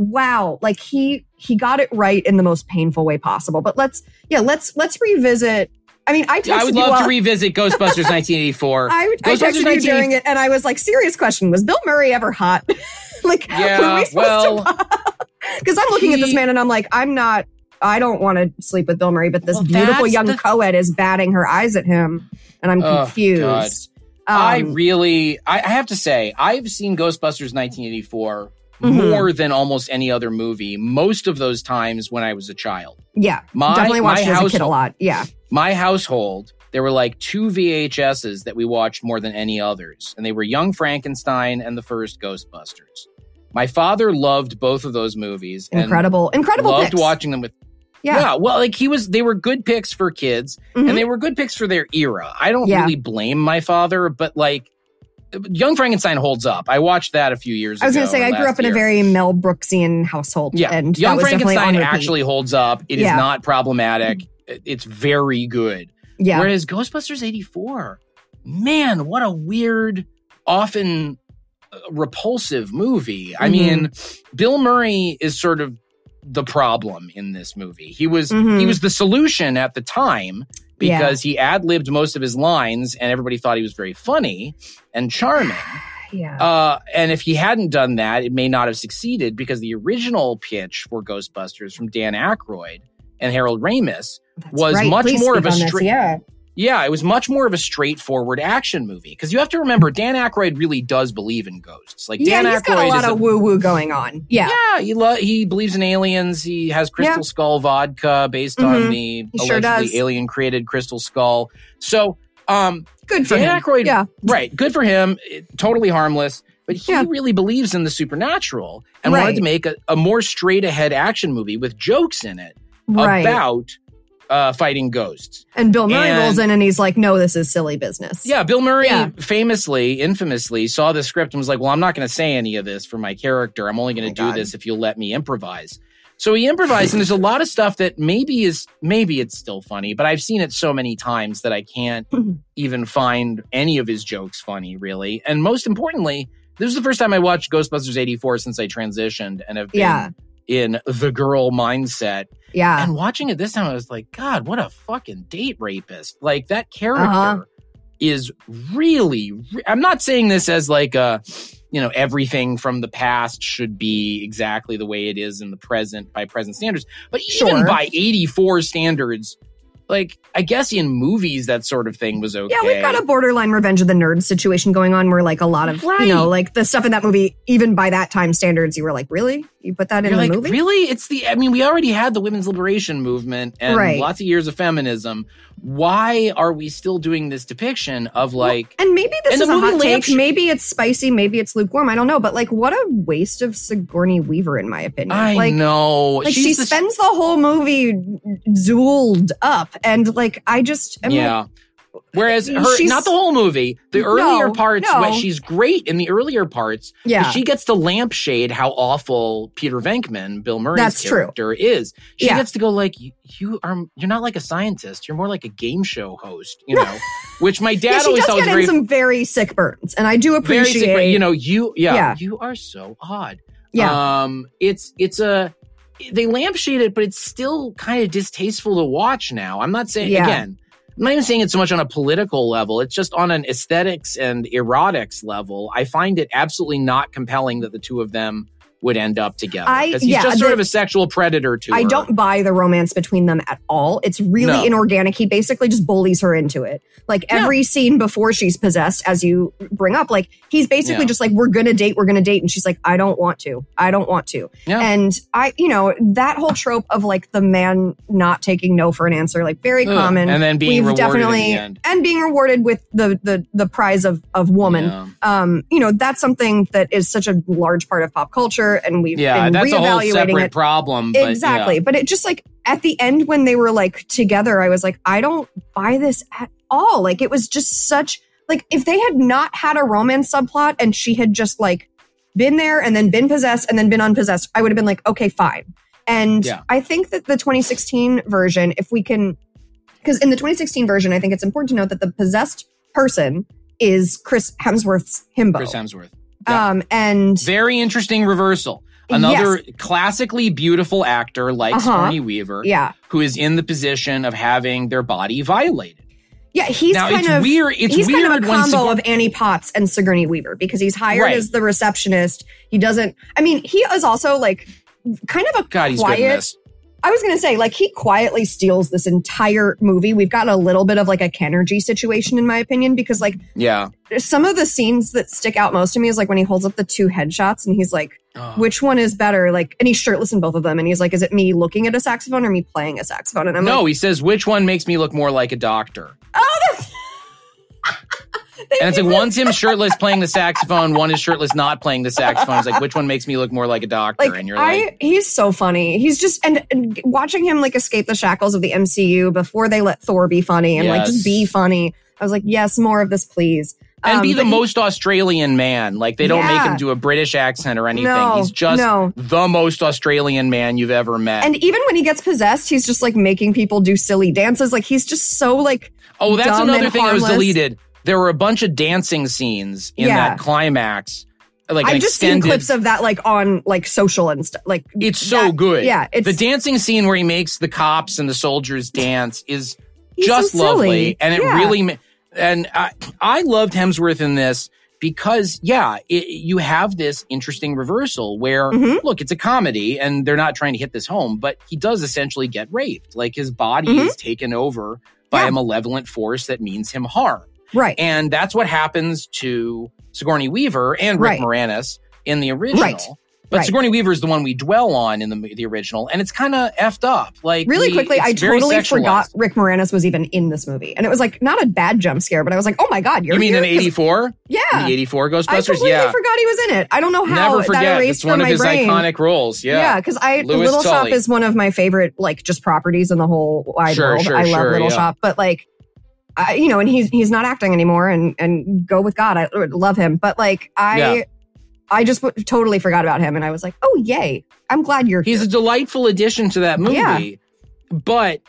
A: wow!" Like he he got it right in the most painful way possible. But let's yeah, let's let's revisit. I mean, I
B: Yeah, I would love
A: all-
B: to revisit Ghostbusters 1984.
A: I, I
B: Ghostbusters
A: texted you during it, and I was like, "Serious question: Was Bill Murray ever hot? like,
B: Yeah,
A: were we supposed
B: well,
A: to?" Because I'm looking at this man, and I'm like, "I'm not. I don't want to sleep with Bill Murray, but this
B: Well,
A: beautiful young
B: the-
A: co-ed is batting her eyes at him, and I'm
B: Oh,
A: confused."
B: I
A: Um,
B: really, I, I have to say, I've seen Ghostbusters 1984
A: Mhm.
B: more than almost any other movie. Most of those times when I was a child.
A: yeah,
B: My
A: definitely watched
B: my
A: as a kid a lot. Yeah,
B: My household, there were like two VHSs that we watched more than any others, and they were Young Frankenstein and the first Ghostbusters. My father loved both of those movies.
A: incredible, incredible.
B: Loved
A: picks.
B: watching them with.
A: Yeah.
B: well, like he was, they were good picks for kids,
A: Mhm.
B: and they were good picks for their era. I don't
A: Yeah.
B: really blame my father, but like Young Frankenstein holds up. I watched that a few years ago.
A: I was going to say, I grew up in a very Mel Brooksian household.
B: yeah.
A: and
B: Young
A: that was definitely on
B: Frankenstein actually holds up. It is
A: Yeah.
B: not problematic. It's very good.
A: yeah,
B: Whereas Ghostbusters '84, man, what a weird, often uh, repulsive movie. I
A: Mhm.
B: mean, Bill Murray is sort of the problem in this movie. He was
A: Mhm.
B: he was the solution at the time
A: Yeah.
B: because he ad libbed most of his lines, and everybody thought he was very funny and charming.
A: yeah.
B: Uh, and if he hadn't done that, it may not have succeeded because the original pitch for Ghostbusters from Dan Aykroyd and Harold Ramis
A: That's
B: was
A: right.
B: much
A: Please
B: more of a straight-
A: Yeah,
B: yeah, it was much more of a straightforward action movie because you have to remember Dan Aykroyd really does believe in ghosts. Like
A: yeah,
B: Dan
A: he's
B: Aykroyd
A: got a lot of woo woo going on. Yeah,
B: yeah, he lo- he believes in aliens. He has Crystal
A: Yeah.
B: Skull vodka based on
A: Mhm.
B: the
A: He
B: allegedly alien created Crystal Skull. So, um,
A: good for
B: Dan
A: him.
B: Aykroyd,
A: Yeah,
B: right, good for him. totally harmless, but he
A: Yeah.
B: really believes in the supernatural and
A: Right.
B: wanted to make a, a more straight ahead action movie with jokes in it
A: right.
B: about uh, fighting ghosts.
A: and Bill Murray
B: and-
A: rolls in and he's like, "No, this is silly business."
B: Yeah, Bill Murray
A: Yeah.
B: famously, infamously saw the script and was like, "Well, I'm not going to say any of this for my character. I'm only going
A: Oh
B: to
A: my
B: do
A: God.
B: this if you'll let me improvise." So he improvised, and there's a lot of stuff that maybe is maybe it's still funny, but I've seen it so many times that I can't even find any of his jokes funny, really. And most importantly, this is the first time I watched Ghostbusters '84 since I transitioned and have been
A: Yeah.
B: In the girl mindset.
A: yeah,
B: And watching it this time, I was like, God, what a fucking date rapist. Like that character
A: Uh-huh.
B: is really, re- I'm not saying this as like a, you know, everything from the past should be exactly the way it is in the present by present standards, but even
A: Sure.
B: by 84 standards, like I guess in movies, that sort of thing was okay.
A: yeah. We've got a borderline Revenge of the Nerds situation going on, where like a lot of
B: Right.
A: you know, like the stuff in that movie, even by that time standards, you were like, "Really? You put that in
B: You're
A: the
B: like,
A: movie?"
B: really? It's the, I mean, we already had the women's liberation movement and
A: Right.
B: lots of years of feminism. Why are we still doing this depiction of like,
A: And maybe this
B: And
A: is a
B: movie
A: hot take. Maybe it's spicy. Maybe it's lukewarm. I don't know. But like, what a waste of Sigourney Weaver, in my opinion.
B: I
A: like,
B: know.
A: like
B: She's
A: she
B: the-
A: spends the whole movie Zuuled up, and like I just am
B: yeah. Whereas her,
A: She's-
B: not the whole movie, the
A: No,
B: earlier parts,
A: no.
B: when she's great in the earlier parts.
A: yeah,
B: She gets the lampshade how awful Peter Venkman, Bill Murray's
A: That's true.
B: character, is. She
A: Yeah.
B: gets to go like, you, you are, you're not like a scientist. You're more like a game show host, you know, which my dad
A: yeah, she
B: always thought was very
A: in some very sick burns, and I do
B: very
A: appreciate.
B: sick, you know you yeah,
A: Yeah.
B: you are so odd
A: yeah,
B: um it's it's a they lampshade it but it's still kind of distasteful to watch now i'm not saying
A: Yeah.
B: again i'm not even saying it so much on a political level it's just on an aesthetics and erotics level i find it absolutely not compelling that the two of them would end up together. Because he's
A: yeah,
B: just sort
A: the-
B: of a sexual predator to
A: I
B: her.
A: don't buy the romance between them at all. It's really
B: No.
A: inorganic. He basically just bullies her into it. Like
B: Yeah.
A: every scene before she's possessed, as you bring up, like he's basically
B: Yeah.
A: just like, we're gonna date, we're gonna date. And she's like, I don't want to. I don't want to.
B: Yeah.
A: And I, you know, that whole trope of like the man not taking no for an answer, like very
B: Ugh.
A: common.
B: And then being
A: We've
B: rewarded
A: definitely
B: the end.
A: and being rewarded with the the the prize of of woman.
B: Yeah.
A: Um, you know, that's something that is such a large part of pop culture, and we've
B: Yeah,
A: been
B: that's a whole separate
A: it
B: problem. But
A: exactly.
B: yeah.
A: But it just like at the end when they were like together, I was like, I don't buy this at all. Like it was just such like if they had not had a romance subplot and she had just like been there and then been possessed and then been unpossessed, I would have been like, okay, fine. And
B: Yeah.
A: I think that the 2016 version, if we can, because in the 2016 version, I think it's important to note that the possessed person is Chris Hemsworth's himbo.
B: Chris Hemsworth. Yeah.
A: Um, and
B: Very interesting reversal. Another classically beautiful actor like
A: Uh-huh.
B: Sigourney Weaver,
A: yeah,
B: who is in the position of having their body violated.
A: yeah, he's
B: now
A: kind
B: it's
A: of
B: weird. It's
A: he's
B: weird
A: kind of a combo
B: Sigour-
A: of Annie Potts and Sigourney Weaver because he's hired
B: Right.
A: as the receptionist. He doesn't. I mean, he is also like kind of a
B: God, he's good in
A: quiet.
B: This.
A: I was gonna say like he quietly steals this entire movie. We've got a little bit of like a Kenergy situation in my opinion because like
B: Yeah.
A: some of the scenes that stick out most to me is like when he holds up the two headshots and he's like,
B: Oh.
A: which one is better? Like, and he's shirtless in both of them, and he's like, is it me looking at a saxophone or me playing a saxophone? And I'm
B: no,
A: like,
B: he says which one makes me look more like a doctor.
A: oh, that's.
B: And it's like one's him shirtless playing the saxophone, one is shirtless not playing the saxophone. It's like which one makes me look more like a doctor?
A: like
B: and you're
A: I,
B: like,
A: he's so funny. He's just and, and watching him like escape the shackles of the MCU before they let Thor be funny and like just be funny. I was like, yes, more of this, please.
B: and
A: Um,
B: be the
A: but he-
B: most Australian man. Like they don't make him do a British accent or anything.
A: No,
B: He's just
A: no.
B: the most Australian man you've ever met.
A: And even when he gets possessed, he's just like making people do silly dances. Like he's just so like
B: oh, that's another thing that was deleted. There were a bunch of dancing scenes in
A: Yeah.
B: that climax. Like
A: I've just seen clips of that like on like social and stuff. Like
B: It's so
A: that-
B: good.
A: Yeah,
B: the dancing scene where he makes the cops and the soldiers dance is just
A: so
B: lovely, and it
A: Yeah.
B: really. And I, I loved Hemsworth in this because, yeah, it, you have this interesting reversal where,
A: Mhm.
B: look, it's a comedy, and they're not trying to hit this home, but he does essentially get raped. Like his body
A: Mhm.
B: is taken over by
A: Yeah.
B: a malevolent force that means him harm,
A: right.
B: and that's what happens to Sigourney Weaver and Rick
A: Right.
B: Moranis in the original.
A: Right.
B: But
A: Right.
B: Sigourney Weaver is the one we dwell on in the the original, and it's kind of effed up. Like
A: really
B: we-
A: quickly, I totally
B: sexualized.
A: forgot Rick Moranis was even in this movie, and it was like not a bad jump scare, but I was like, oh my god, you're
B: You mean in
A: 'Cause-
B: '84?
A: Yeah,
B: The '84
A: I
B: Ghostbusters?
A: completely
B: Yeah.
A: forgot he was in it. I don't know how
B: Never
A: that
B: forget. It's one of
A: my
B: his
A: brain.
B: iconic roles. Yeah.
A: Yeah, because I
B: Louis
A: Little Shop is one of my favorite like just properties in the whole wide
B: Sure,
A: world.
B: sure,
A: I love
B: sure,
A: Little
B: yeah.
A: Shop, but like, I, you know, and he's he's not acting anymore, and and go with God. I love him, but like I.
B: Yeah.
A: I just w- totally forgot about him, and I was like, "Oh, yay! I'm glad you're
B: He's
A: here."
B: a delightful addition to that movie.
A: Yeah.
B: But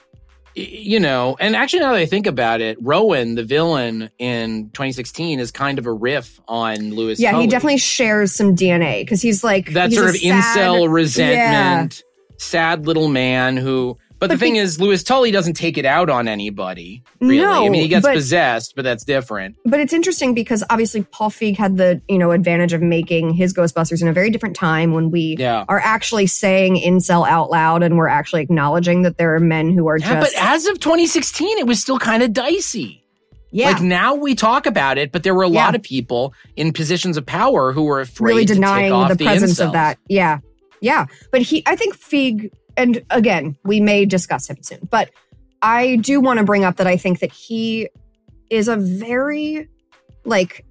B: you know, and actually now that I think about it, Rowan, the villain in 2016, is kind of a riff on Louis.
A: yeah, he definitely shares some DNA because he's like
B: that
A: he's
B: sort of
A: sad-
B: incel resentment, sad little man who. But, the thing
A: be-
B: is, Louis Tully doesn't take it out on anybody. Really,
A: No,
B: I mean, he gets
A: but-
B: possessed, but that's different.
A: But it's interesting because obviously Paul Feig had the you know advantage of making his Ghostbusters in a very different time when we
B: Yeah.
A: are actually saying incel out loud and we're actually acknowledging that there are men who are
B: Yeah,
A: just
B: but as of 2016, it was still kind of dicey.
A: yeah
B: Like now we talk about it, but there were a lot of people in positions of power who were afraid
A: really
B: to
A: denying
B: tick off
A: the
B: the
A: presence of that. Yeah. Yeah. But he, I think Feig, and again, we may discuss him soon, but I do want to bring up that I think that he is a very, like,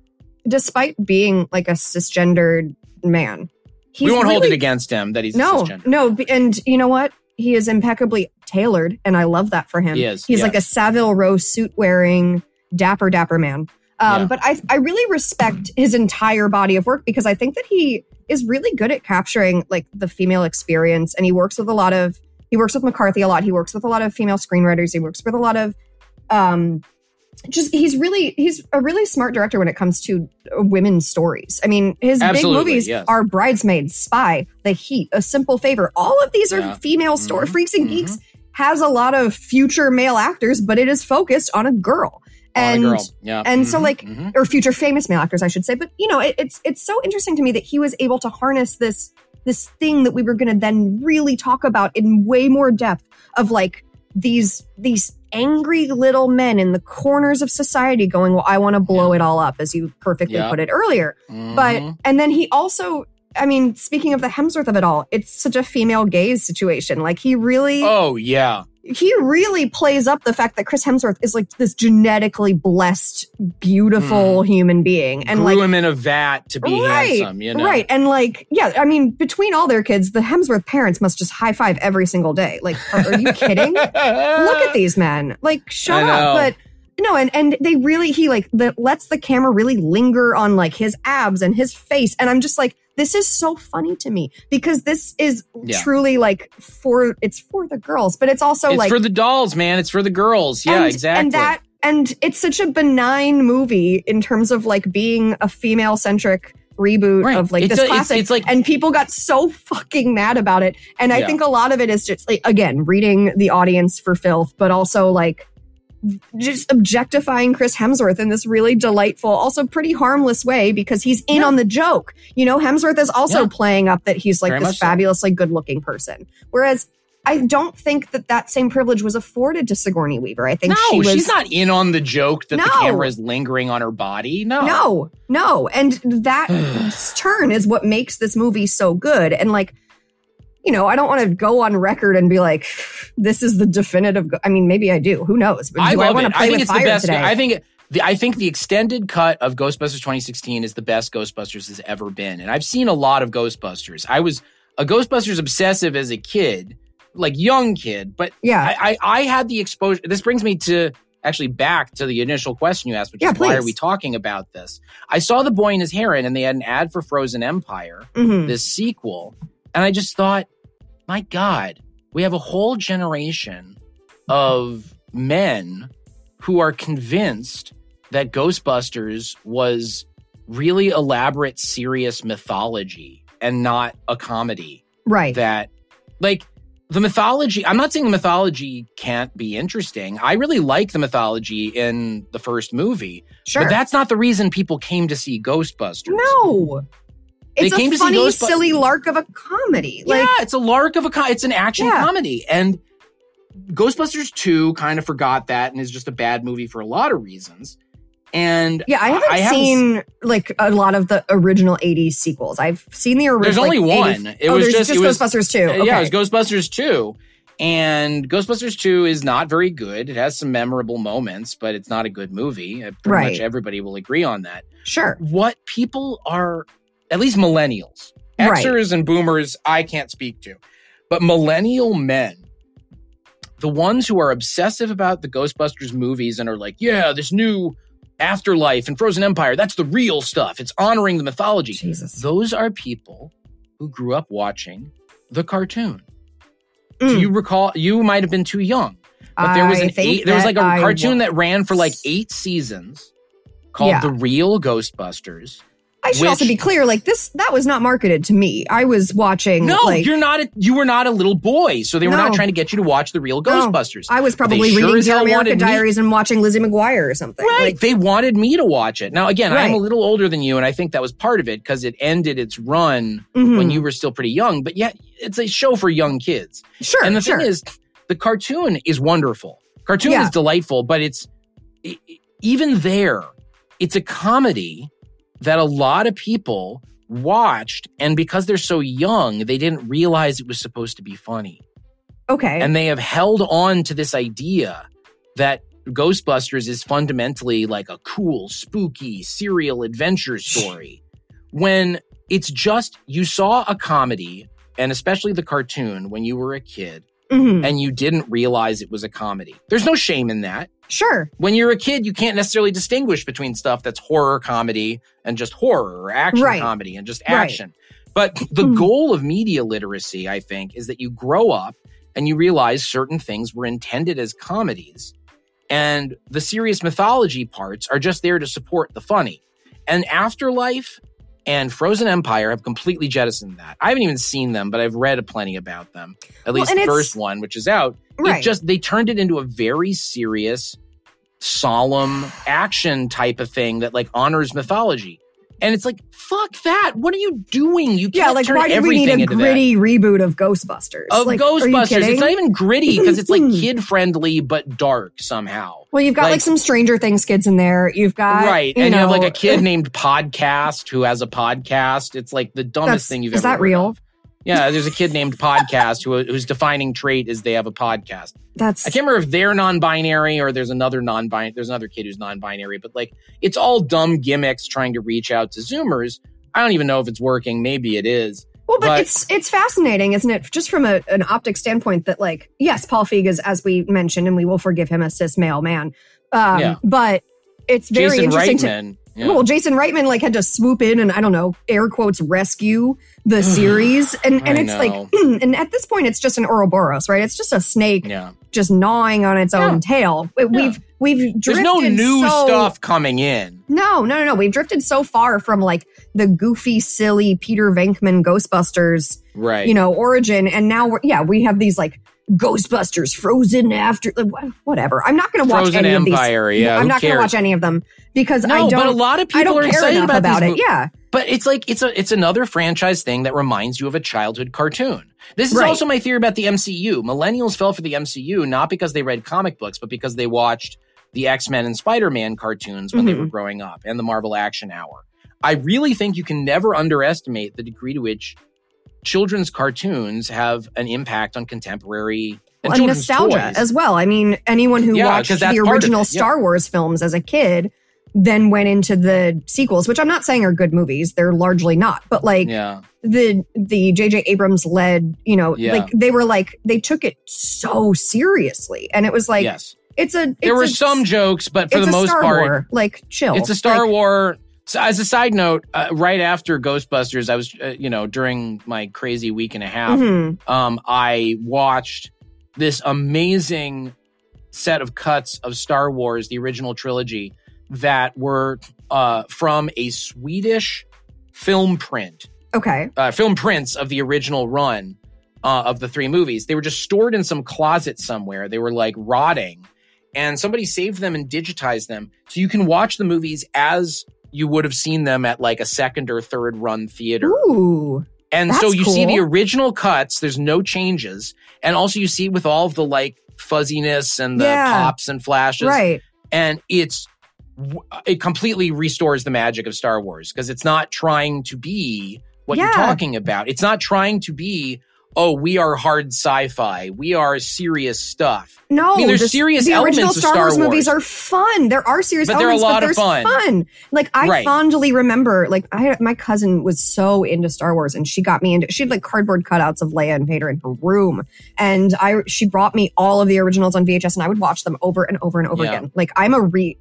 A: despite being like a cisgendered man, he's
B: we won't hold it against him that he's
A: No, no. And you know what? He is impeccably tailored, and I love that for him.
B: He is,
A: He's like a
B: yes.
A: Savile Row suit wearing, dapper, dapper man. Um,
B: Yeah.
A: But I, I really respect his entire body of work because I think that he is really good at capturing like the female experience, and he works with a lot of. He works with McCarthy a lot. He works with a lot of female screenwriters. He works with a lot of, um, just he's really he's a really smart director when it comes to women's stories. I mean, his
B: Absolutely,
A: big movies
B: yes.
A: are Bridesmaids, Spy, The Heat, A Simple Favor. All of these are
B: Yeah.
A: female story.
B: Mhm,
A: Freaks and
B: mhm.
A: Geeks has a lot of future male actors, but it is focused on a girl. And
B: girl. Yeah.
A: and so,
B: Mhm,
A: like,
B: mhm.
A: or future famous male actors, I should say. But you know, it, it's it's so interesting to me that he was able to harness this this thing that we were going to then really talk about in way more depth of like these these angry little men in the corners of society going, "Well, I want to blow it all up," as you perfectly
B: Yeah.
A: put it earlier. But
B: Mhm.
A: and then he also, I mean, speaking of the Hemsworth of it all, it's such a female gaze situation. Like he really,
B: oh yeah,
A: he really plays up the fact that Chris Hemsworth is like this genetically blessed, beautiful hmm. human being, and
B: grew
A: like
B: him in a vat to be
A: Right,
B: handsome. You know,
A: Right. And like, yeah, I mean, between all their kids, the Hemsworth parents must just high five every single day. Like, are, are you kidding? Look at these men. Like, shut up. But no, and and they really he like that lets the camera really linger on like his abs and his face. And I'm just like, this is so funny to me because this is
B: Yeah.
A: truly like for it's for the girls, but it's also
B: It's
A: like
B: for the dolls, man. It's for the girls. Yeah,
A: and,
B: exactly.
A: And that and it's such a benign movie in terms of like being a female centric reboot
B: Right.
A: of like
B: It's
A: this
B: a- it's-
A: classic.
B: it's like-
A: and people got so fucking mad about it. And I
B: Yeah.
A: think a lot of it is just like again reading the audience for filth, but also like just objectifying Chris Hemsworth in this really delightful, also pretty harmless way because he's in
B: Yeah.
A: on the joke. You know, Hemsworth is also
B: Yeah.
A: playing up that he's like
B: Very
A: this
B: much so.
A: fabulously good looking person. Whereas I don't think that that same privilege was afforded to Sigourney Weaver. I think
B: no,
A: she was
B: she's not in on the joke that the camera is lingering on her body. No,
A: No, no. And that turn is what makes this movie so good. And like, you know, I don't want to go on record and be like, this is the definitive. Go-. I mean, maybe I do. Who knows? But
B: I
A: do
B: love
A: want to play
B: I think
A: with
B: it's
A: fire
B: the best.
A: today?
B: I think the I think the extended cut of Ghostbusters 2016 is the best Ghostbusters has ever been. And I've seen a lot of Ghostbusters. I was a Ghostbusters obsessive as a kid, like young kid, but
A: yeah.
B: I, I, I had the exposure. This brings me to actually back to the initial question you asked, which
A: Yeah,
B: is why are we talking about this? I saw The Boy and His Heron, and they had an ad for Frozen Empire,
A: Mhm.
B: this sequel, and I just thought, my God, we have a whole generation of men who are convinced that Ghostbusters was really elaborate, serious mythology and not a comedy
A: Right.
B: that like the mythology i'm not saying the mythology can't be interesting i really like the mythology in the first movie
A: sure.
B: but that's not the reason people came to see ghostbusters
A: no.
B: They
A: It's
B: came
A: a funny, silly lark of a comedy. Like,
B: yeah it's a lark of a it's an action
A: Yeah.
B: comedy and ghostbusters 2 kind of forgot that and is just a bad movie for a lot of reasons and
A: yeah, I haven't
B: I haven't
A: seen like a lot of the original 80s sequels. I've seen the original.
B: There's only one. It
A: oh,
B: was
A: there's
B: just- it was-
A: Ghostbusters 2.
B: Uh,
A: Okay.
B: Yeah, it was Ghostbusters 2. And Ghostbusters 2 is not very good. It has some memorable moments, but it's not a good movie. Uh, Pretty
A: Right.
B: much everybody will agree on that.
A: sure.
B: What people are, at least millennials,
A: Right.
B: Xers and boomers, I can't speak to, but millennial men, the ones who are obsessive about the Ghostbusters movies and are like, yeah, this new afterlife and Frozen Empire, that's the real stuff. It's honoring the mythology.
A: Jesus.
B: Those are people who grew up watching the cartoon.
A: Mm.
B: Do you recall? You might have been too young, but there was an eight. There was like a
A: I
B: cartoon that ran for like eight seasons, called
A: Yeah.
B: The Real Ghostbusters.
A: I should also be clear, like this, that was not marketed to me. I was watching.
B: No,
A: like,
B: you're not. A, you were not a little boy, so they were not trying to get you to watch the real
A: No.
B: Ghostbusters.
A: I was probably
B: sure
A: reading
B: as
A: Dear America
B: wanted me-
A: Diaries and watching Lizzie McGuire or something.
B: Right.
A: Like,
B: they wanted me to watch it. Now, again, I'm a little older than you, and I think that was part of it because it ended its run
A: mhm.
B: when you were still pretty young. But yet, it's a show for young kids.
A: sure,
B: and the
A: sure.
B: thing is, the cartoon is wonderful. Cartoon
A: Yeah.
B: is delightful, but it's even there, it's a comedy that a lot of people watched, and because they're so young, they didn't realize it was supposed to be funny,
A: okay.
B: and they have held on to this idea that Ghostbusters is fundamentally like a cool, spooky, serial adventure story. when it's just you saw a comedy, and especially the cartoon when you were a kid,
A: Mhm.
B: and you didn't realize it was a comedy. There's no shame in that.
A: Sure.
B: When you're a kid, you can't necessarily distinguish between stuff that's horror comedy and just horror or action
A: Right.
B: comedy and just
A: Right.
B: action. But the
A: Mhm.
B: goal of media literacy, I think, is that you grow up and you realize certain things were intended as comedies. And the serious mythology parts are just there to support the funny. And Afterlife and Frozen Empire have completely jettisoned that. I haven't even seen them, but I've read plenty about them. At
A: Well,
B: least the first one, which is out.
A: Right.
B: It just they turned it into a very serious, solemn action type of thing that like honors mythology. And it's like, fuck that. What are you doing? You can't
A: Yeah, like
B: turn
A: why did we need a
B: into that.
A: gritty reboot of Ghostbusters?
B: Of
A: like,
B: Ghostbusters. It's not even gritty because it's like kid friendly but dark somehow.
A: well, you've got like,
B: like-
A: some Stranger Things kids in there. You've got
B: right.
A: you
B: and you have like a kid named Podcast who has a podcast. It's like the dumbest thing you've
A: is
B: ever
A: Is
B: that
A: real?
B: of. Yeah, there's a kid named Podcast who whose defining trait is they have a podcast.
A: That's
B: I can't remember if they're non-binary or there's another non-binary. There's another kid who's non-binary, but like it's all dumb gimmicks trying to reach out to Zoomers. I don't even know if it's working. Maybe it is.
A: Well, but,
B: But-
A: it's it's fascinating, isn't it? Just from a, an optic standpoint, that like yes, Paul Feig is, as we mentioned, and we will forgive him a cis male man. Um,
B: Yeah.
A: But it's very
B: Jason
A: interesting to.
B: Reitman. yeah.
A: Well, Jason Reitman like had to swoop in and I don't know, air quotes, rescue the series, and and
B: I
A: it's like, and at this point, it's just an Ouroboros, right? It's just a snake
B: yeah.
A: just gnawing on its own tail. We- We've we've drifted There's
B: no new
A: so-
B: stuff coming in.
A: No, no, no, no. We've drifted so far from like the goofy, silly Peter Venkman Ghostbusters
B: Right.
A: you know, origin. And now we're, yeah, we have these like Ghostbusters frozen after, whatever. I'm not going to watch
B: Frozen
A: any
B: Empire,
A: of these.
B: yeah,
A: I'm not going to watch any of them because
B: no,
A: I don't,
B: but a lot of people are excited about,
A: about, it.
B: movies.
A: Yeah.
B: But it's like it's a it's another franchise thing that reminds you of a childhood cartoon. This is
A: Right.
B: also my theory about the MCU. Millennials fell for the MCU not because they read comic books, but because they watched the X-Men and Spider-Man cartoons when they
A: Mhm.
B: were growing up and the Marvel Action Hour. I really think you can never underestimate the degree to which children's cartoons have an impact on contemporary and
A: And nostalgia
B: toys.
A: as well. I mean, anyone who
B: Yeah,
A: watched the original
B: yeah.
A: Star Wars films as a kid then went into the sequels, which I'm not saying are good movies. They're largely not, but like
B: yeah.
A: the the JJ Abrams led, you know,
B: Yeah.
A: like they were like they took it so seriously, and it was like
B: yes.
A: it's a.
B: There were
A: a-
B: some jokes, but for
A: it's
B: the most
A: Star
B: part,
A: War. like chill.
B: It's a Star
A: Like,
B: War. So as a side note, uh, right after Ghostbusters, I was, uh, you know, during my crazy week and a half,
A: mhm.
B: um, I watched this amazing set of cuts of Star Wars, the original trilogy, that were uh, from a Swedish film print,
A: Okay,
B: uh, film prints of the original run uh, of the three movies. They were just stored in some closet somewhere. They were like rotting, and somebody saved them and digitized them, so you can watch the movies as you would have seen them at like a second or third run theater.
A: ooh,
B: And so you see the original cuts, there's no changes. And also you see with all of the like fuzziness and the
A: Yeah.
B: pops and flashes.
A: right.
B: And it's, it completely restores the magic of Star Wars because it's not trying to be what you're talking about. It's not trying to be, oh, we are hard sci-fi. We are serious stuff.
A: No,
B: I mean, there's
A: the,
B: serious
A: the original
B: elements of
A: Star,
B: Star
A: Wars, movies are fun. There are serious
B: But they're a lot of
A: there's
B: fun.
A: Like I
B: Right.
A: fondly remember, like I my cousin was so into Star Wars, and she got me into. She had like cardboard cutouts of Leia and Vader in her room, and I she brought me all of the originals on VHS, and I would watch them over and over and over
B: Yeah.
A: again. Like I'm a re,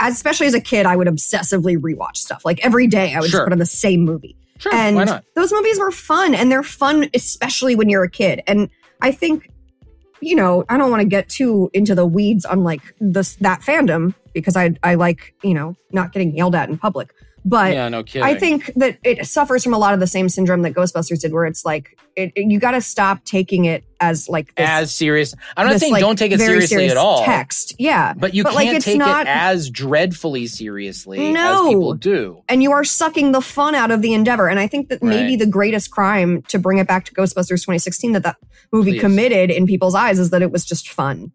A: especially as a kid, I would obsessively rewatch stuff. Like every day, I would
B: Sure.
A: just put on the same movie.
B: Sure,
A: and
B: why not?
A: those movies were fun and they're fun especially when you're a kid and i think you know i don't want to get too into the weeds on like this that fandom because i i like you know not getting yelled at in public but
B: yeah, no kidding.
A: I think that it suffers from a lot of the same syndrome that Ghostbusters did, where it's like it, it- you got to stop taking it as like this,
B: as serious. I'm not
A: this,
B: saying
A: like,
B: don't take it seriously
A: serious
B: at all.
A: Text, yeah,
B: But you
A: But, like,
B: can't
A: it's
B: take
A: not-
B: it as dreadfully seriously
A: No.
B: as people do.
A: and you are sucking the fun out of the endeavor. And I think that maybe the greatest crime to bring it back to Ghostbusters 2016 that that movie
B: Please.
A: committed in people's eyes is that it was just fun.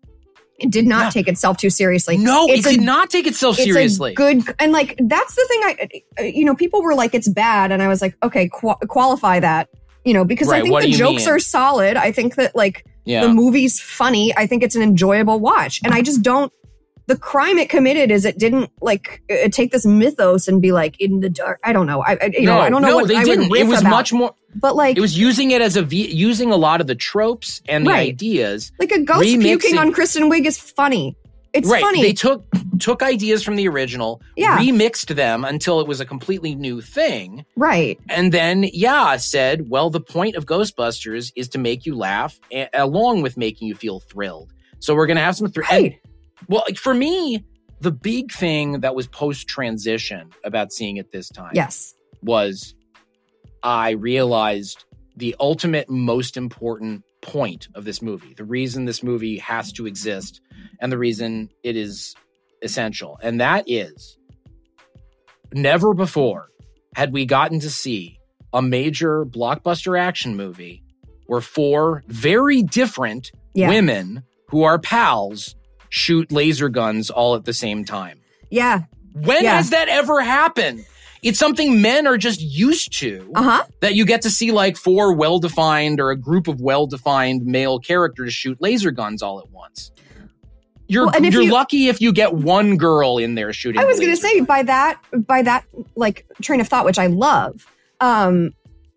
A: It did not
B: Yeah.
A: take itself too seriously.
B: No,
A: It's
B: it
A: a-
B: did not take itself
A: It's
B: seriously.
A: a good and like that's the thing. I uh, you know people were like it's bad, and I was like okay, qu- qualify that. You know because I think the jokes
B: mean?
A: are solid. I think that like
B: yeah.
A: the movie's funny. I think it's an enjoyable watch, and I just don't. The crime it committed is it didn't like uh, take this mythos and be like in the dark. I don't know. I, I you
B: no,
A: know I don't know
B: no,
A: what
B: they
A: I
B: didn't. It was
A: about,
B: much more.
A: But like
B: It was using it as a v, using a lot of the tropes and the
A: Right.
B: ideas.
A: like a ghost
B: remixing-
A: puking on Kristen Wiig is funny. It's
B: right.
A: funny.
B: They took took ideas from the original,
A: Yeah.
B: remixed them until it was a completely new thing,
A: right.
B: and then yeah, said, well, the point of Ghostbusters is to make you laugh a- along with making you feel thrilled. So we're gonna have some thr- and
A: Right.
B: Well, like, for me, the big thing that was post transition about seeing it this time
A: Yes.
B: was I realized the ultimate most important point of this movie, the reason this movie has to exist and the reason it is essential. And that is never before had we gotten to see a major blockbuster action movie where four very different
A: Yeah.
B: women who are pals shoot laser guns all at the same time.
A: Yeah.
B: When
A: Yeah.
B: has that ever happened? It's something men are just used to
A: Uh huh.
B: that you get to see like four well defined or a group of well defined male characters shoot laser guns all at once. You're
A: Well,
B: you're
A: you-
B: lucky if you get one girl in there shooting.
A: I was going to say
B: gun.
A: by that by that like train of thought, which I love, um,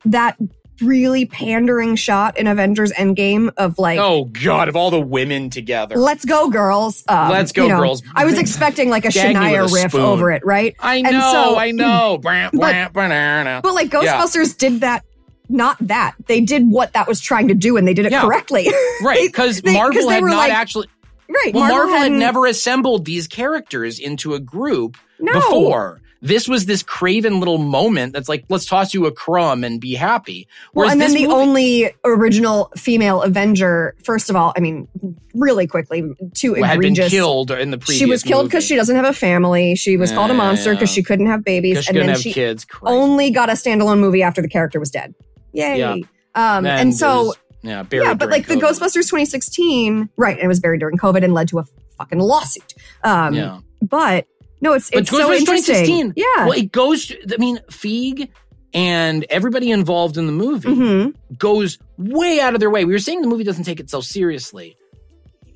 A: that really pandering shot in Avengers Endgame of like,
B: Oh God! Of all the women together,
A: let's go, girls. Um,
B: Let's go,
A: you know,
B: girls.
A: I was expecting like a
B: Gag
A: Shania
B: a
A: riff
B: spoon.
A: over it, right?
B: I
A: and
B: know,
A: so-
B: I know. Bram,
A: But- But like
B: Yeah.
A: Ghostbusters did that. Not that they did what that was trying to do, and they did it
B: Yeah.
A: correctly.
B: right, because Marvel
A: they
B: had not
A: like-
B: actually.
A: right?
B: Well, Marvel, had
A: hadn't-
B: never assembled these characters into a group
A: no.
B: before. This was this craven little moment that's like, let's toss you a crumb and be happy.
A: Well, and then the
B: movie-
A: only original female Avenger, first of all, I mean, really quickly, too
B: had been killed in the previous
A: she was killed because she doesn't have a family. She was called a monster because she couldn't have babies,
B: she
A: and then
B: have
A: she
B: kids.
A: Only got a standalone movie after the character was dead. Yay!
B: Yeah.
A: Um,
B: And
A: and, so
B: yeah,
A: yeah, but like the Ghostbusters 2016, right? And it was buried during COVID and led to a fucking lawsuit. Um,
B: yeah.
A: but no, it's it's so interesting.
B: 2016,
A: Yeah.
B: Well, it goes. To, I mean, Feig and everybody involved in the movie
A: hmm
B: goes way out of their way. We were saying the movie doesn't take itself seriously.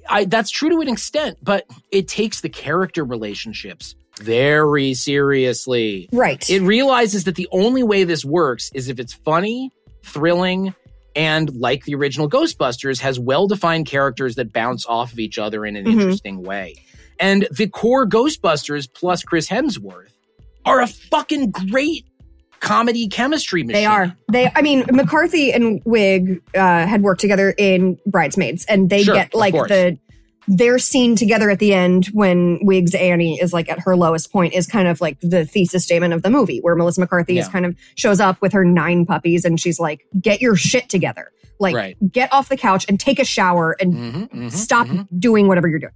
B: I, that's true to an extent, but it takes the character relationships very seriously.
A: Right.
B: It realizes that the only way this works is if it's funny, thrilling, and like the original Ghostbusters, has well defined characters that bounce off of each other in an
A: Mhm.
B: interesting way. And the core Ghostbusters plus Chris Hemsworth are a fucking great comedy chemistry machine.
A: They are. They. I mean, McCarthy and Wiig uh, had worked together in Bridesmaids, and they
B: Sure,
A: get like the their scene together at the end when Wiig's Annie is like at her lowest point is kind of like the thesis statement of the movie, where Melissa McCarthy is kind of shows up with her nine puppies, and she's like, "Get your shit together, like
B: Right.
A: get off the couch and take a shower and
B: Mhm, mhm,
A: stop
B: mhm.
A: doing whatever you're doing."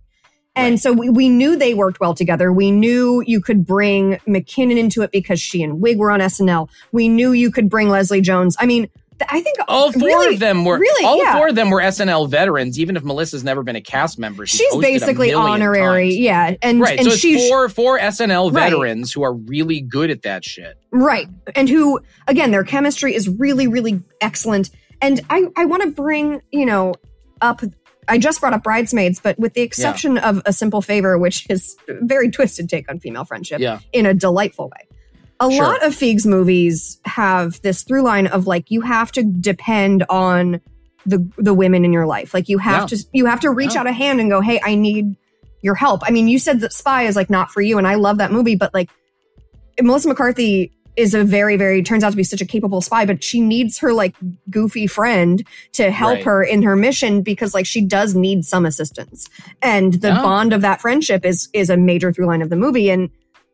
A: And
B: Right.
A: so we, we knew they worked well together. We knew you could bring McKinnon into it because she and Wiig were on SNL. We knew you could bring Leslie Jones. I mean, th- I think
B: All four
A: really-
B: of them were
A: really,
B: all
A: yeah.
B: four of them were SNL veterans. Even if Melissa's never been a cast member, she's,
A: she's basically honorary.
B: times.
A: Yeah. And,
B: right.
A: and
B: so it's four four SNL
A: Right.
B: veterans who are really good at that shit.
A: right. And who, again, their chemistry is really, really excellent. And I, I want to bring, you know, up. I just brought up Bridesmaids, but with the exception of A Simple Favor, which is a very twisted take on female friendship.
B: Yeah.
A: in a delightful way. A
B: Sure.
A: lot of Feig's movies have this through line of like you have to depend on the the women in your life. Like you have
B: Yeah.
A: to you have to reach
B: Yeah.
A: out a hand and go, "Hey, I need your help." I mean, you said that Spy is like not for you and I love that movie, but like Melissa McCarthy is a very very turns out to be such a capable spy, but she needs her like goofy friend to help
B: Right.
A: her in her mission because like she does need some assistance. And the bond of that friendship is is a major through line of the movie and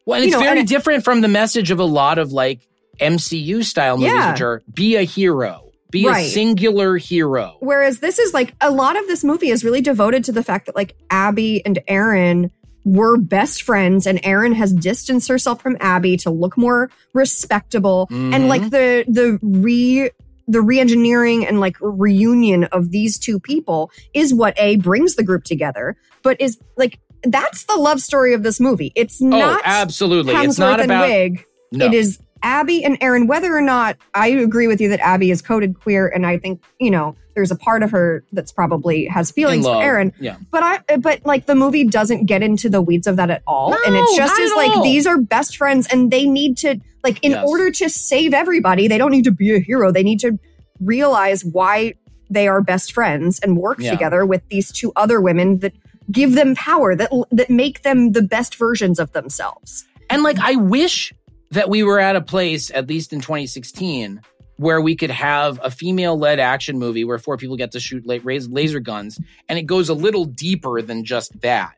B: Well, and it's
A: know,
B: very
A: and
B: different from the message of a lot of like MCU style movies,
A: Yeah.
B: which are be a hero, be
A: Right.
B: a singular hero.
A: Whereas this is like a lot of this movie is really devoted to the fact that like Abby and Erin were best friends and Erin has distanced herself from Abby to look more respectable
B: Mhm.
A: and like the the re the re-engineering and like reunion of these two people is what a brings the group together but is like that's the love story of this movie it's
B: oh,
A: not
B: absolutely.
A: Hemsworth
B: It's not about
A: Wiig
B: no.
A: it is Abby and Erin, whether or not I agree with you that Abby is coded queer, and I think, you know, there's a part of her that's probably has feelings for. Erin.
B: Yeah.
A: But I but like the movie doesn't get into the weeds of that at all. and
B: No,
A: it's just as like
B: all.
A: these are best friends and they need to like in
B: Yes.
A: order to save everybody, they don't need to be a hero. They need to realize why they are best friends and work
B: Yeah.
A: together with these two other women that give them power that that make them the best versions of themselves.
B: And like, I wish that we were at a place, at least in 2016, where we could have a female led action movie where four people get to shoot la- laser guns and it goes a little deeper than just that.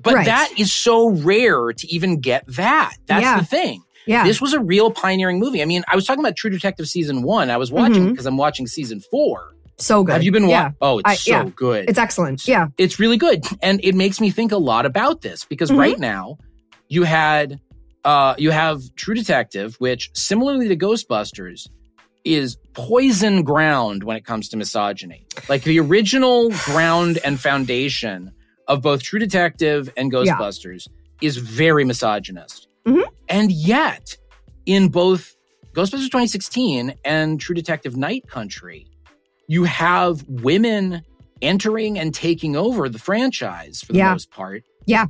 B: But
A: Right.
B: that is so rare to even get that. That's
A: Yeah.
B: the thing.
A: Yeah.
B: This was a real pioneering movie. I mean, I was talking about True Detective season one. I was watching because I'm watching season four.
A: so good.
B: Have you been
A: Yeah.
B: watching? Oh, it's
A: I-
B: so
A: yeah.
B: good.
A: It's excellent. Yeah.
B: it's really good. And it makes me think a lot about this because
A: Mhm.
B: right now you had uh, you have True Detective, which similarly to Ghostbusters is poison ground when it comes to misogyny. Like the original ground and foundation of both True Detective and Ghostbusters yeah. is very misogynist.
A: Mm-hmm.
B: And yet, in both Ghostbusters 2016 and True Detective Night Country, you have women entering and taking over the franchise for the
A: yeah.
B: most part.
A: Yeah.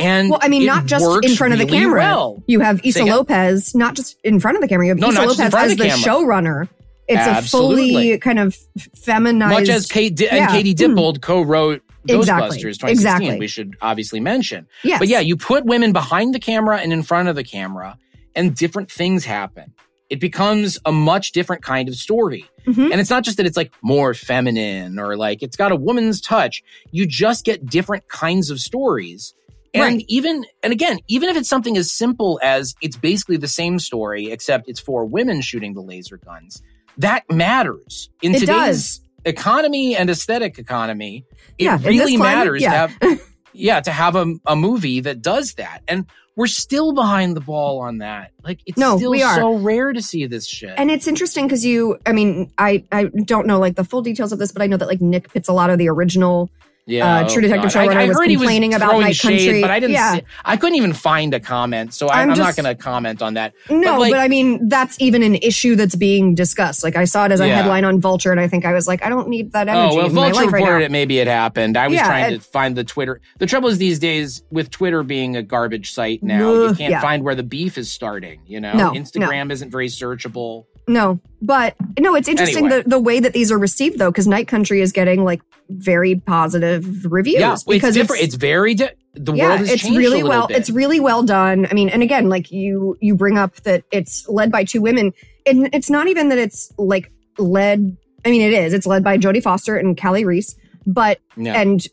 B: And
A: well, I mean, not just in front of the camera.
B: Well.
A: You have Issa Lopez, not just in front of the camera. You have
B: no,
A: Issa Lopez as the, the showrunner. It's
B: Absolutely.
A: a fully kind of feminized.
B: Much as Kate Di- yeah. and Katie Dippold mm. co-wrote Ghostbusters
A: exactly.
B: 2016,
A: exactly.
B: we should obviously mention.
A: Yes.
B: But yeah, you put women behind the camera and in front of the camera, and different things happen. It becomes a much different kind of story.
A: Mm-hmm.
B: And it's not just that it's like more feminine or like it's got a woman's touch. You just get different kinds of stories. And
A: right.
B: even, and again, even if it's something as simple as it's basically the same story, except it's for women shooting the laser guns, that matters in
A: it
B: today's
A: does.
B: economy and aesthetic economy. It
A: yeah,
B: really
A: climate,
B: matters
A: yeah.
B: to have, yeah, to have a, a movie that does that. And we're still behind the ball on that. Like it's
A: no,
B: still
A: we are.
B: so rare to see this shit.
A: And it's interesting because you, I mean, I I don't know like the full details of this, but I know that like Nic Pizzolatto, the original
B: yeah,
A: uh, True
B: oh
A: Detective
B: God.
A: showrunner,
B: I, I
A: was complaining
B: he was
A: about Night
B: shade,
A: Country.
B: but I didn't.
A: Yeah.
B: See, I couldn't even find a comment, so I,
A: I'm
B: I'm, not going to comment on that.
A: No,
B: But, like-
A: but I mean that's even an issue that's being discussed. Like I saw it as a
B: Yeah.
A: headline on Vulture, and I think I was like, I don't need that energy
B: Oh well,
A: in my
B: Vulture
A: life right
B: reported
A: now.
B: it. Maybe it happened. I was
A: Yeah,
B: trying
A: it-
B: to find the Twitter. The trouble is these days with Twitter being a garbage site now, you can't find where the beef is starting. You know,
A: No,
B: Instagram isn't very searchable.
A: No, but no, it's interesting
B: Anyway.
A: the the way that these are received though, because Night Country is getting like very positive reviews
B: Yeah,
A: because
B: it's different. It's, very. Di- the
A: yeah,
B: world has
A: it's really well.
B: bit.
A: It's really well done. I mean, and again, like you you bring up that it's led by two women, and it's not even that it's like led. I mean, it is. It's led by Jodie Foster and Kali Reis, but
B: Yeah.
A: and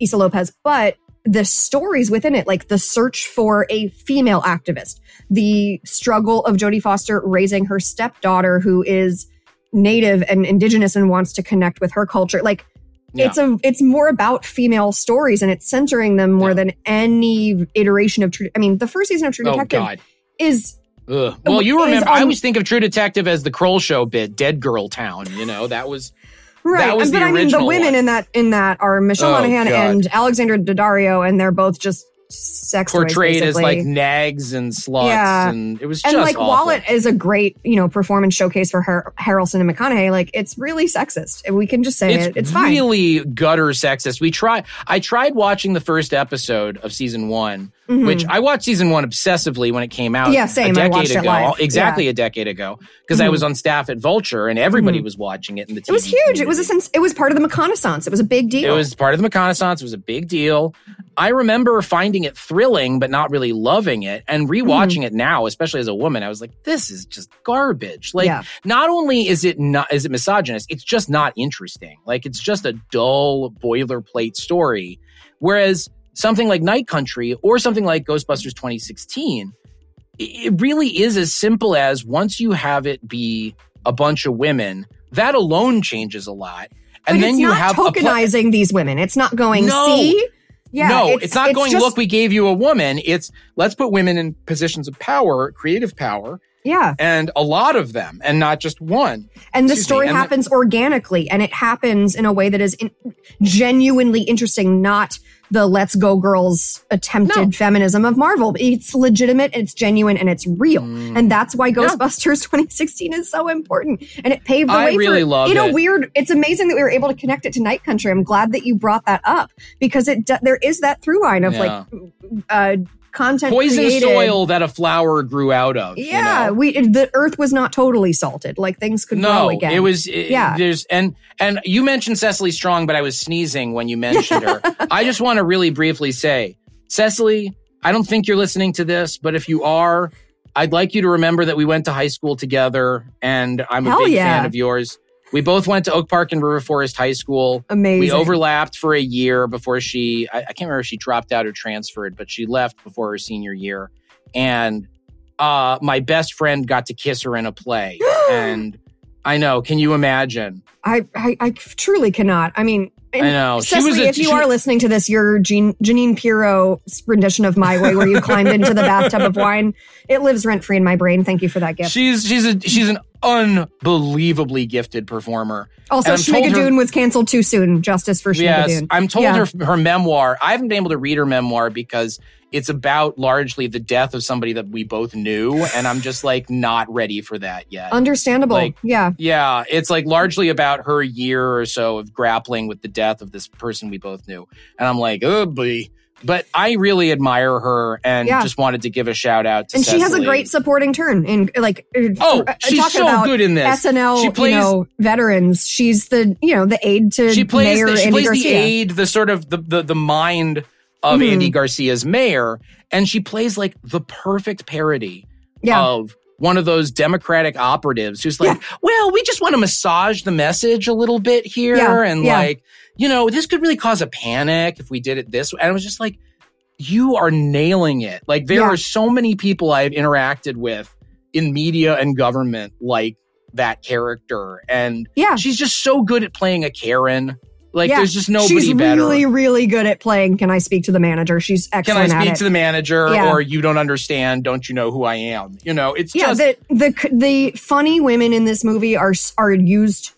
A: Issa Lopez, but the stories within it, like the search for a female activist, the struggle of Jodie Foster raising her stepdaughter who is native and indigenous and wants to connect with her culture. Like
B: Yeah.
A: it's a it's more about female stories and it's centering them more
B: Yeah.
A: than any iteration of True. I mean, the first season of True
B: oh
A: Detective
B: God.
A: is
B: Ugh. Well, you remember? I always think of True Detective as the Kroll Show bit, Dead Girl Town. You know, that was
A: right,
B: was
A: but
B: the
A: I mean, the women
B: one.
A: in that in that are Michelle
B: Oh,
A: Monaghan
B: God.
A: and Alexandra Daddario, and they're both just sex toys,
B: portrayed as like nags and sluts,
A: Yeah.
B: and it was
A: and like
B: awful.
A: while it is a great you know performance showcase for Har- Harrelson and McConaughey, like it's really sexist. And We can just say
B: it's,
A: it. It's fine.
B: really gutter sexist. We try. I tried watching the first episode of season one,
A: Mhm.
B: which I watched season one obsessively when it came out.
A: Yeah, same.
B: A
A: I
B: decade ago, exactly a decade ago, because I
A: Mhm.
B: was on staff at Vulture and everybody
A: Mhm.
B: was watching it. In the TV
A: it was huge. It was a sense. It was part of the reconnaissance. It was a big deal.
B: It was part of the reconnaissance. It was a big deal. I remember finding it thrilling, but not really loving it. And rewatching
A: Mm-hmm.
B: it now, especially as a woman, I was like, "This is just garbage." Like,
A: Yeah.
B: not only is it not is it misogynist, it's just not interesting. Like, it's just a dull boilerplate story. Whereas something like Night Country or something like Ghostbusters 2016, it really is as simple as once you have it be a bunch of women, that alone changes a lot. And
A: but
B: then
A: it's
B: you
A: not
B: have
A: tokenizing these women. It's not going.
B: No.
A: See, yeah,
B: no, it's, not going,
A: just-
B: look, we gave you a woman. It's let's put women in positions of power, creative power,
A: Yeah,
B: and a lot of them, and not just one.
A: and the
B: Excuse me,
A: story
B: and the-
A: happens organically, and it happens in a way that is in, genuinely interesting, not the "Let's Go Girls" attempted
B: No.
A: feminism of Marvel. It's legitimate, and it's genuine, and it's real,
B: Mm.
A: and that's why Ghostbusters 2016 is so important, and it paved the
B: I
A: way
B: really
A: for
B: love
A: in a
B: it.
A: weird. It's amazing that we were able to connect it to Night Country. I'm glad that you brought that up because it there is that through line of
B: Yeah.
A: like uh content
B: Poison
A: created.
B: soil that a flower grew out of. you
A: Yeah,
B: know?
A: we the earth was not totally salted. Like things could grow
B: No,
A: again.
B: it was. It,
A: Yeah.
B: There's and and you mentioned Cecily Strong, but I was sneezing when you mentioned her. I just want to really briefly say, Cecily, I don't think you're listening to this, but if you are, I'd like you to remember that we went to high school together, and I'm a big
A: yeah.
B: fan of yours. We both went to Oak Park and River Forest High School.
A: amazing.
B: We overlapped for a year before she, I, I can't remember if she dropped out or transferred, but she left before her senior year. And uh, my best friend got to kiss her in a play. and I know, can you imagine?
A: I, I I truly cannot. I mean,
B: I know. She
A: Cecily,
B: was a-
A: if you
B: she-
A: are listening to this, your Jean, Jeanine Pirro's rendition of My Way, where you climbed into the bathtub of wine, it lives rent free in my brain. Thank you for that gift.
B: She's she's a she's an unbelievably gifted performer.
A: also,
B: and her-
A: was canceled too soon. Justice for
B: Yes, I'm told
A: Yeah.
B: her her memoir. I haven't been able to read her memoir because it's about largely the death of somebody that we both knew, and I'm just like not ready for that yet.
A: Understandable.
B: Like-
A: yeah.
B: yeah, it's like largely about her year or so of grappling with the death of this person we both knew, and I'm like, oh boy. But I really admire her and
A: Yeah.
B: just wanted to give a shout out to
A: And she has a great supporting turn in like uh,
B: Oh,
A: uh,
B: she's so
A: about
B: good in this.
A: SNL,
B: She plays-
A: you know, veterans. She's the you know the aide to
B: she plays
A: Mayor
B: the, she
A: Andy
B: plays the aide, the sort of the the, the mind of
A: Mhm.
B: Andy Garcia's mayor, and she plays like the perfect parody
A: Yeah,
B: of one of those Democratic operatives who's like, well, we just want to massage the message a little bit here,
A: Yeah,
B: and
A: yeah.
B: like, you know, this could really cause a panic if we did it this way. And I was just like, you are nailing it. Like there
A: Yeah.
B: are so many people I've interacted with in media and government like that character, and
A: yeah.
B: she's just so good at playing a Karen. Like
A: Yeah.
B: there's just nobody
A: She's
B: better.
A: really, really good at playing. Can I speak to the manager? She's excellent.
B: Can I speak to the manager
A: Yeah.
B: or you don't understand? Don't you know who I am? You know, it's
A: yeah,
B: just
A: the the the funny women in this movie are are used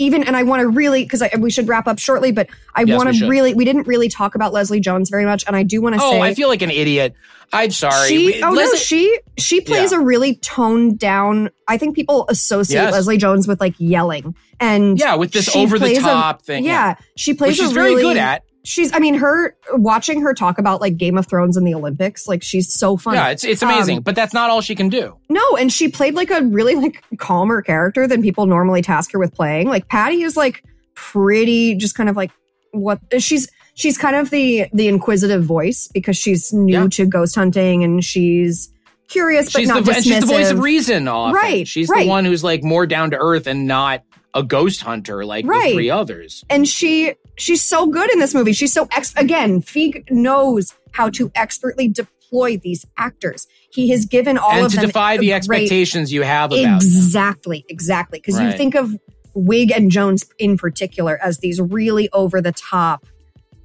A: even, and I want to really because we should wrap up shortly, but I
B: Yes,
A: want to really we didn't really talk about Leslie Jones very much, and I do want to
B: Oh,
A: say
B: I feel like an idiot. I'm sorry.
A: She,
B: We-
A: oh no, she she plays a really toned down. I think people associate
B: Yes.
A: Leslie Jones with like yelling and
B: yeah, with this over the
A: plays a-
B: top thing.
A: yeah, she
B: which
A: plays
B: she's
A: a
B: very
A: really
B: good at.
A: She's I mean her watching her talk about like Game of Thrones and the Olympics, like she's so funny.
B: Yeah, it's it's amazing,
A: Um,
B: but that's not all she can do.
A: No, and she played like a really like calmer character than people normally task her with playing. Like Patty is like pretty just kind of like what she's she's kind of the the inquisitive voice because she's new
B: Yeah.
A: to ghost hunting and she's curious but
B: She's
A: not
B: the and she's the voice of reason. Often.
A: Right,
B: She's
A: right.
B: the one who's like more down to earth and not a ghost hunter like
A: Right.
B: the three others.
A: and she she's so good in this movie. She's so ex again, Feig knows how to expertly deploy these actors. He has given all
B: and
A: of
B: to
A: them
B: defy the
A: great-
B: expectations you have about them.
A: Exactly, exactly. Because you think of Wiig and Jones in particular as these really over the top,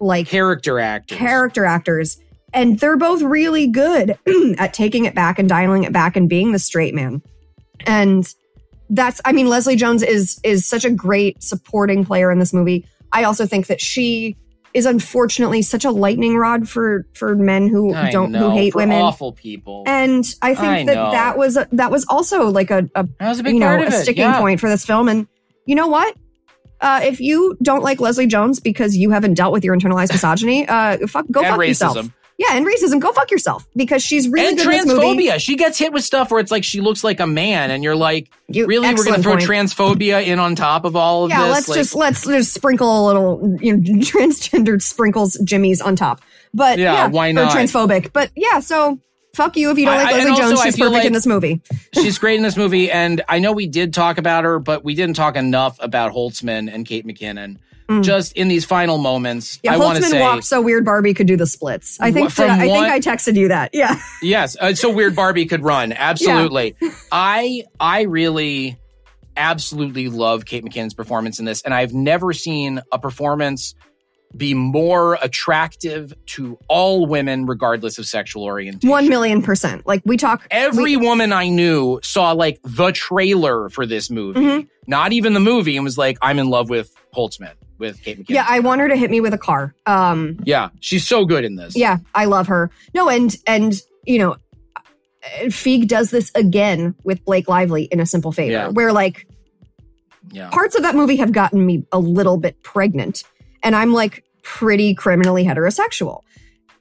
A: like
B: character actors.
A: character actors. And they're both really good at taking it back and dialing it back and being the straight man. And that's I mean, Leslie Jones is is such a great supporting player in this movie. I also think that she is unfortunately such a lightning rod for for men who
B: I
A: don't
B: know,
A: who hate women.
B: awful people.
A: And I think
B: I
A: that
B: know.
A: that was a, that was also like a, a
B: that was a big
A: you know a sticking
B: yeah.
A: point for this film. And you know what? Uh, if you don't like Leslie Jones because you haven't dealt with your internalized misogyny, uh, fuck, go
B: and
A: fuck
B: racism.
A: yourself. Yeah, and racism, go fuck yourself because she's really
B: and
A: good in this movie.
B: transphobia. She gets hit with stuff where it's like she looks like a man, and you're like,
A: You-
B: really, we're going to throw
A: point.
B: transphobia in on top of all of
A: Yeah,
B: this.
A: let's
B: Like,
A: just let's just sprinkle a little you know, transgendered sprinkles jimmies on top. But
B: Yeah,
A: yeah,
B: why
A: or
B: not?
A: transphobic. But yeah, so fuck you if you don't like
B: I-
A: Leslie Jones. She's perfect
B: like-
A: in this movie.
B: she's great in this movie, and I know we did talk about her, but we didn't talk enough about Holtzmann and Kate McKinnon.
A: Mm.
B: Just in these final moments,
A: Yeah,
B: I want to
A: Holtzmann
B: say
A: walked so weird Barbie could do the splits. I think that, I think I texted you that. Yeah.
B: yes, uh, so weird Barbie could run. Absolutely, I I really absolutely love Kate McKinnon's performance in this, and I've never seen a performance be more attractive to all women, regardless of sexual orientation.
A: One million percent. Like we talk
B: Every woman I knew saw like the trailer for this movie,
A: Mhm.
B: not even the movie, and was like, "I'm in love with Holtzmann, with Kate McKinnon."
A: Yeah, I want her to hit me with a car. Um
B: yeah, she's so good in this.
A: yeah, I love her. No, and and you know, Feig does this again with Blake Lively in a simple favor,
B: Yeah.
A: where like
B: yeah.
A: parts of that movie have gotten me a little bit pregnant, and I'm like pretty criminally heterosexual,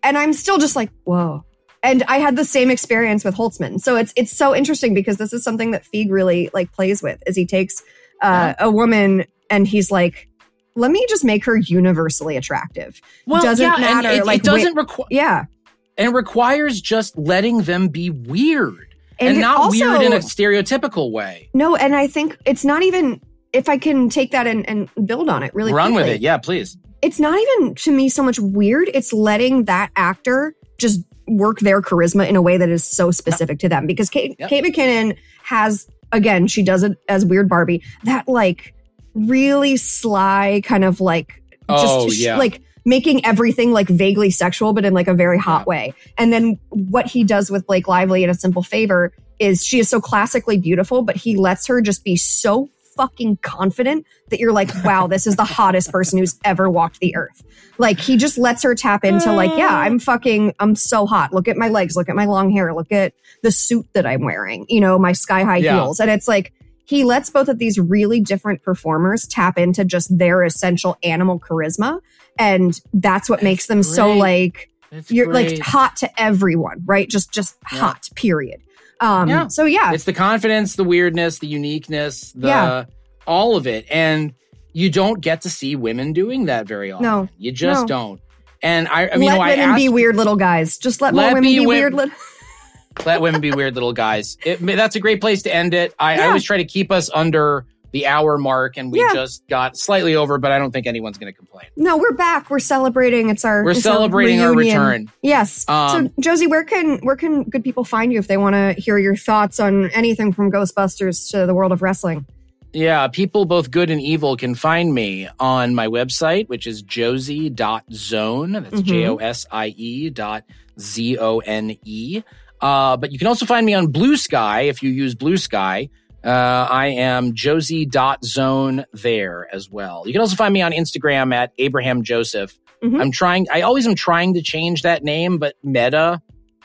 A: and I'm still just like, whoa. And I had the same experience with Holtzmann, so it's it's so interesting because this is something that Feig really like plays with, is he takes uh, a woman and he's like, let me just make her universally attractive.
B: Well,
A: doesn't
B: yeah,
A: matter,
B: It,
A: like,
B: it doesn't require.
A: Yeah,
B: and it requires just letting them be weird and,
A: And
B: not
A: also-
B: weird in a stereotypical way.
A: No, and I think it's not even if I can take that and, and build on it really
B: Run with it, yeah, please.
A: It's not even to me so much weird. It's letting that actor just work their charisma in a way that is so specific to them. Because Kate,
B: Yep.
A: Kate McKinnon has again, she does it as weird Barbie, that like really sly kind of like
B: Oh,
A: just sh-
B: yeah.
A: like making everything like vaguely sexual, but in like a very hot
B: Yeah.
A: way. And then what he does with Blake Lively in A Simple Favor is she is so classically beautiful, but he lets her just be so fucking confident that you're like, wow, this is the hottest person who's ever walked the earth. Like he just lets her tap into like, yeah, I'm fucking, I'm so hot. Look at my legs. Look at my long hair. Look at the suit that I'm wearing, you know, my sky high
B: Yeah.
A: heels. And it's like, he lets both of these really different performers tap into just their essential animal charisma. And that's what makes them so like,
B: It's
A: you're like hot to everyone, right? Just, just
B: Yeah.
A: hot, period. Um,
B: Yeah.
A: so yeah,
B: It's the confidence, the weirdness, the uniqueness, the
A: Yeah.
B: all of it. And you don't get to see women doing that very often.
A: No.
B: You just
A: No.
B: don't. And I, I mean,
A: let
B: you know, I
A: women
B: asked,
A: be weird little guys. Just let, more
B: Let
A: women
B: be
A: be, weird little.
B: let women be weird little guys. It, that's a great place to end it. I, I always try to keep us under the hour mark, and we
A: Yeah.
B: just got slightly over, but I don't think anyone's going to complain.
A: No, we're back. We're celebrating. It's our.
B: We're celebrating our return.
A: Yes.
B: Um,
A: so Josie, where can where can good people find you if they want to hear your thoughts on anything from Ghostbusters to the world of wrestling?
B: Yeah, people both good and evil can find me on my website, which is josie.zone. That's
A: Mhm.
B: J O S I E dot Z O N E. Uh, but you can also find me on Bluesky if you use Bluesky. Uh, I am josie.zone there as well. You can also find me on Instagram at Abraham Joseph.
A: Mhm.
B: I'm trying, I always am trying to change that name, but Meta,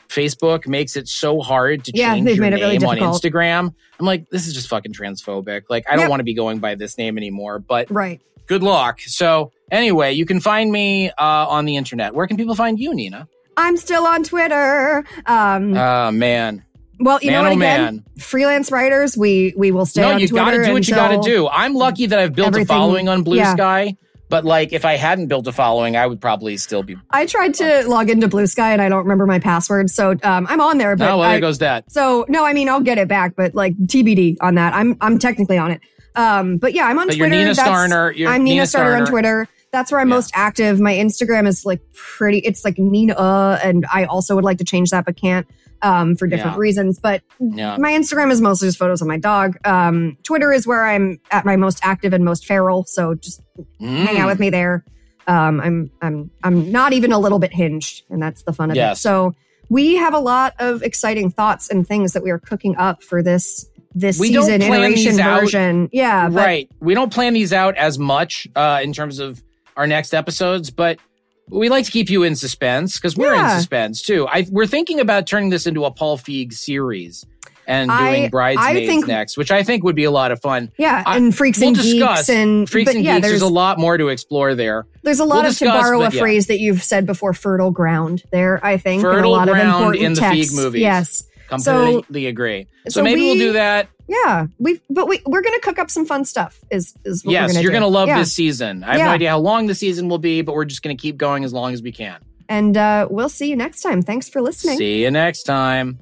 B: Facebook makes it so hard to
A: Yeah,
B: change your
A: it really
B: name on. Instagram. I'm like, this is just fucking transphobic. Like, I don't
A: Yep.
B: want to be going by this name anymore, but
A: Right.
B: good luck. So, anyway, you can find me uh, on the internet. Where can people find you, Nina?
A: I'm still on Twitter. Um,
B: Oh, man.
A: Well, you
B: man,
A: know what? Again, freelance writers, we we will stay
B: No,
A: on
B: you got to do what you got to do. I'm lucky that I've built a following on Blue
A: yeah.
B: Sky, but like, if I hadn't built a following, I would probably still be.
A: I tried to log into Bluesky and I don't remember my password, so um, I'm on there. But
B: Oh, well,
A: I-
B: there goes that.
A: So no, I mean I'll get it back, but like TBD on that. I'm I'm technically on it. Um, but yeah, I'm on
B: But
A: Twitter.
B: you're Nina Starner. You're
A: I'm Nina,
B: Nina
A: Starner on Twitter. That's where I'm
B: Yeah.
A: most active. My Instagram is like pretty. It's like Nina, and I also would like to change that, but can't um, for different
B: Yeah.
A: reasons. But
B: Yeah.
A: my Instagram is mostly just photos of my dog. Um, Twitter is where I'm at my most active and most feral. So just hang
B: Mm.
A: out with me there. Um, I'm I'm I'm not even a little bit hinged, and that's the fun of it. So we have a lot of exciting thoughts and things that we are cooking up for this this
B: We
A: season iteration
B: these out.
A: version. Yeah, but
B: right. We don't plan these out as much uh, in terms of our next episodes, but we like to keep you in suspense because we're
A: Yeah.
B: in suspense too. I, we're thinking about turning this into a Paul Feig series and
A: I-
B: doing Bridesmaids
A: think-
B: next, which I think would be a lot of fun.
A: yeah,
B: I-
A: and freaks
B: we'll
A: and
B: discuss
A: geeks and
B: Freaks and
A: yeah,
B: Geeks,
A: there's
B: there's a lot more to explore there.
A: there's a lot
B: we'll
A: of
B: discuss,
A: to borrow a
B: yeah.
A: phrase that you've said before, fertile ground. There, I think, and a
B: Fertile
A: lot of
B: ground
A: important
B: in the
A: texts.
B: Feig movies.
A: Yes,
B: Completely agree. So,
A: so
B: maybe we, will do that.
A: yeah, we but we we're gonna cook up some fun stuff. Is is what we're
B: yes,
A: gonna
B: you're
A: do.
B: going to love
A: Yeah.
B: this season. I have no idea how long the season will be, but we're just going to keep going as long as we can.
A: and uh, we'll see you next time. Thanks for listening.
B: See you next time.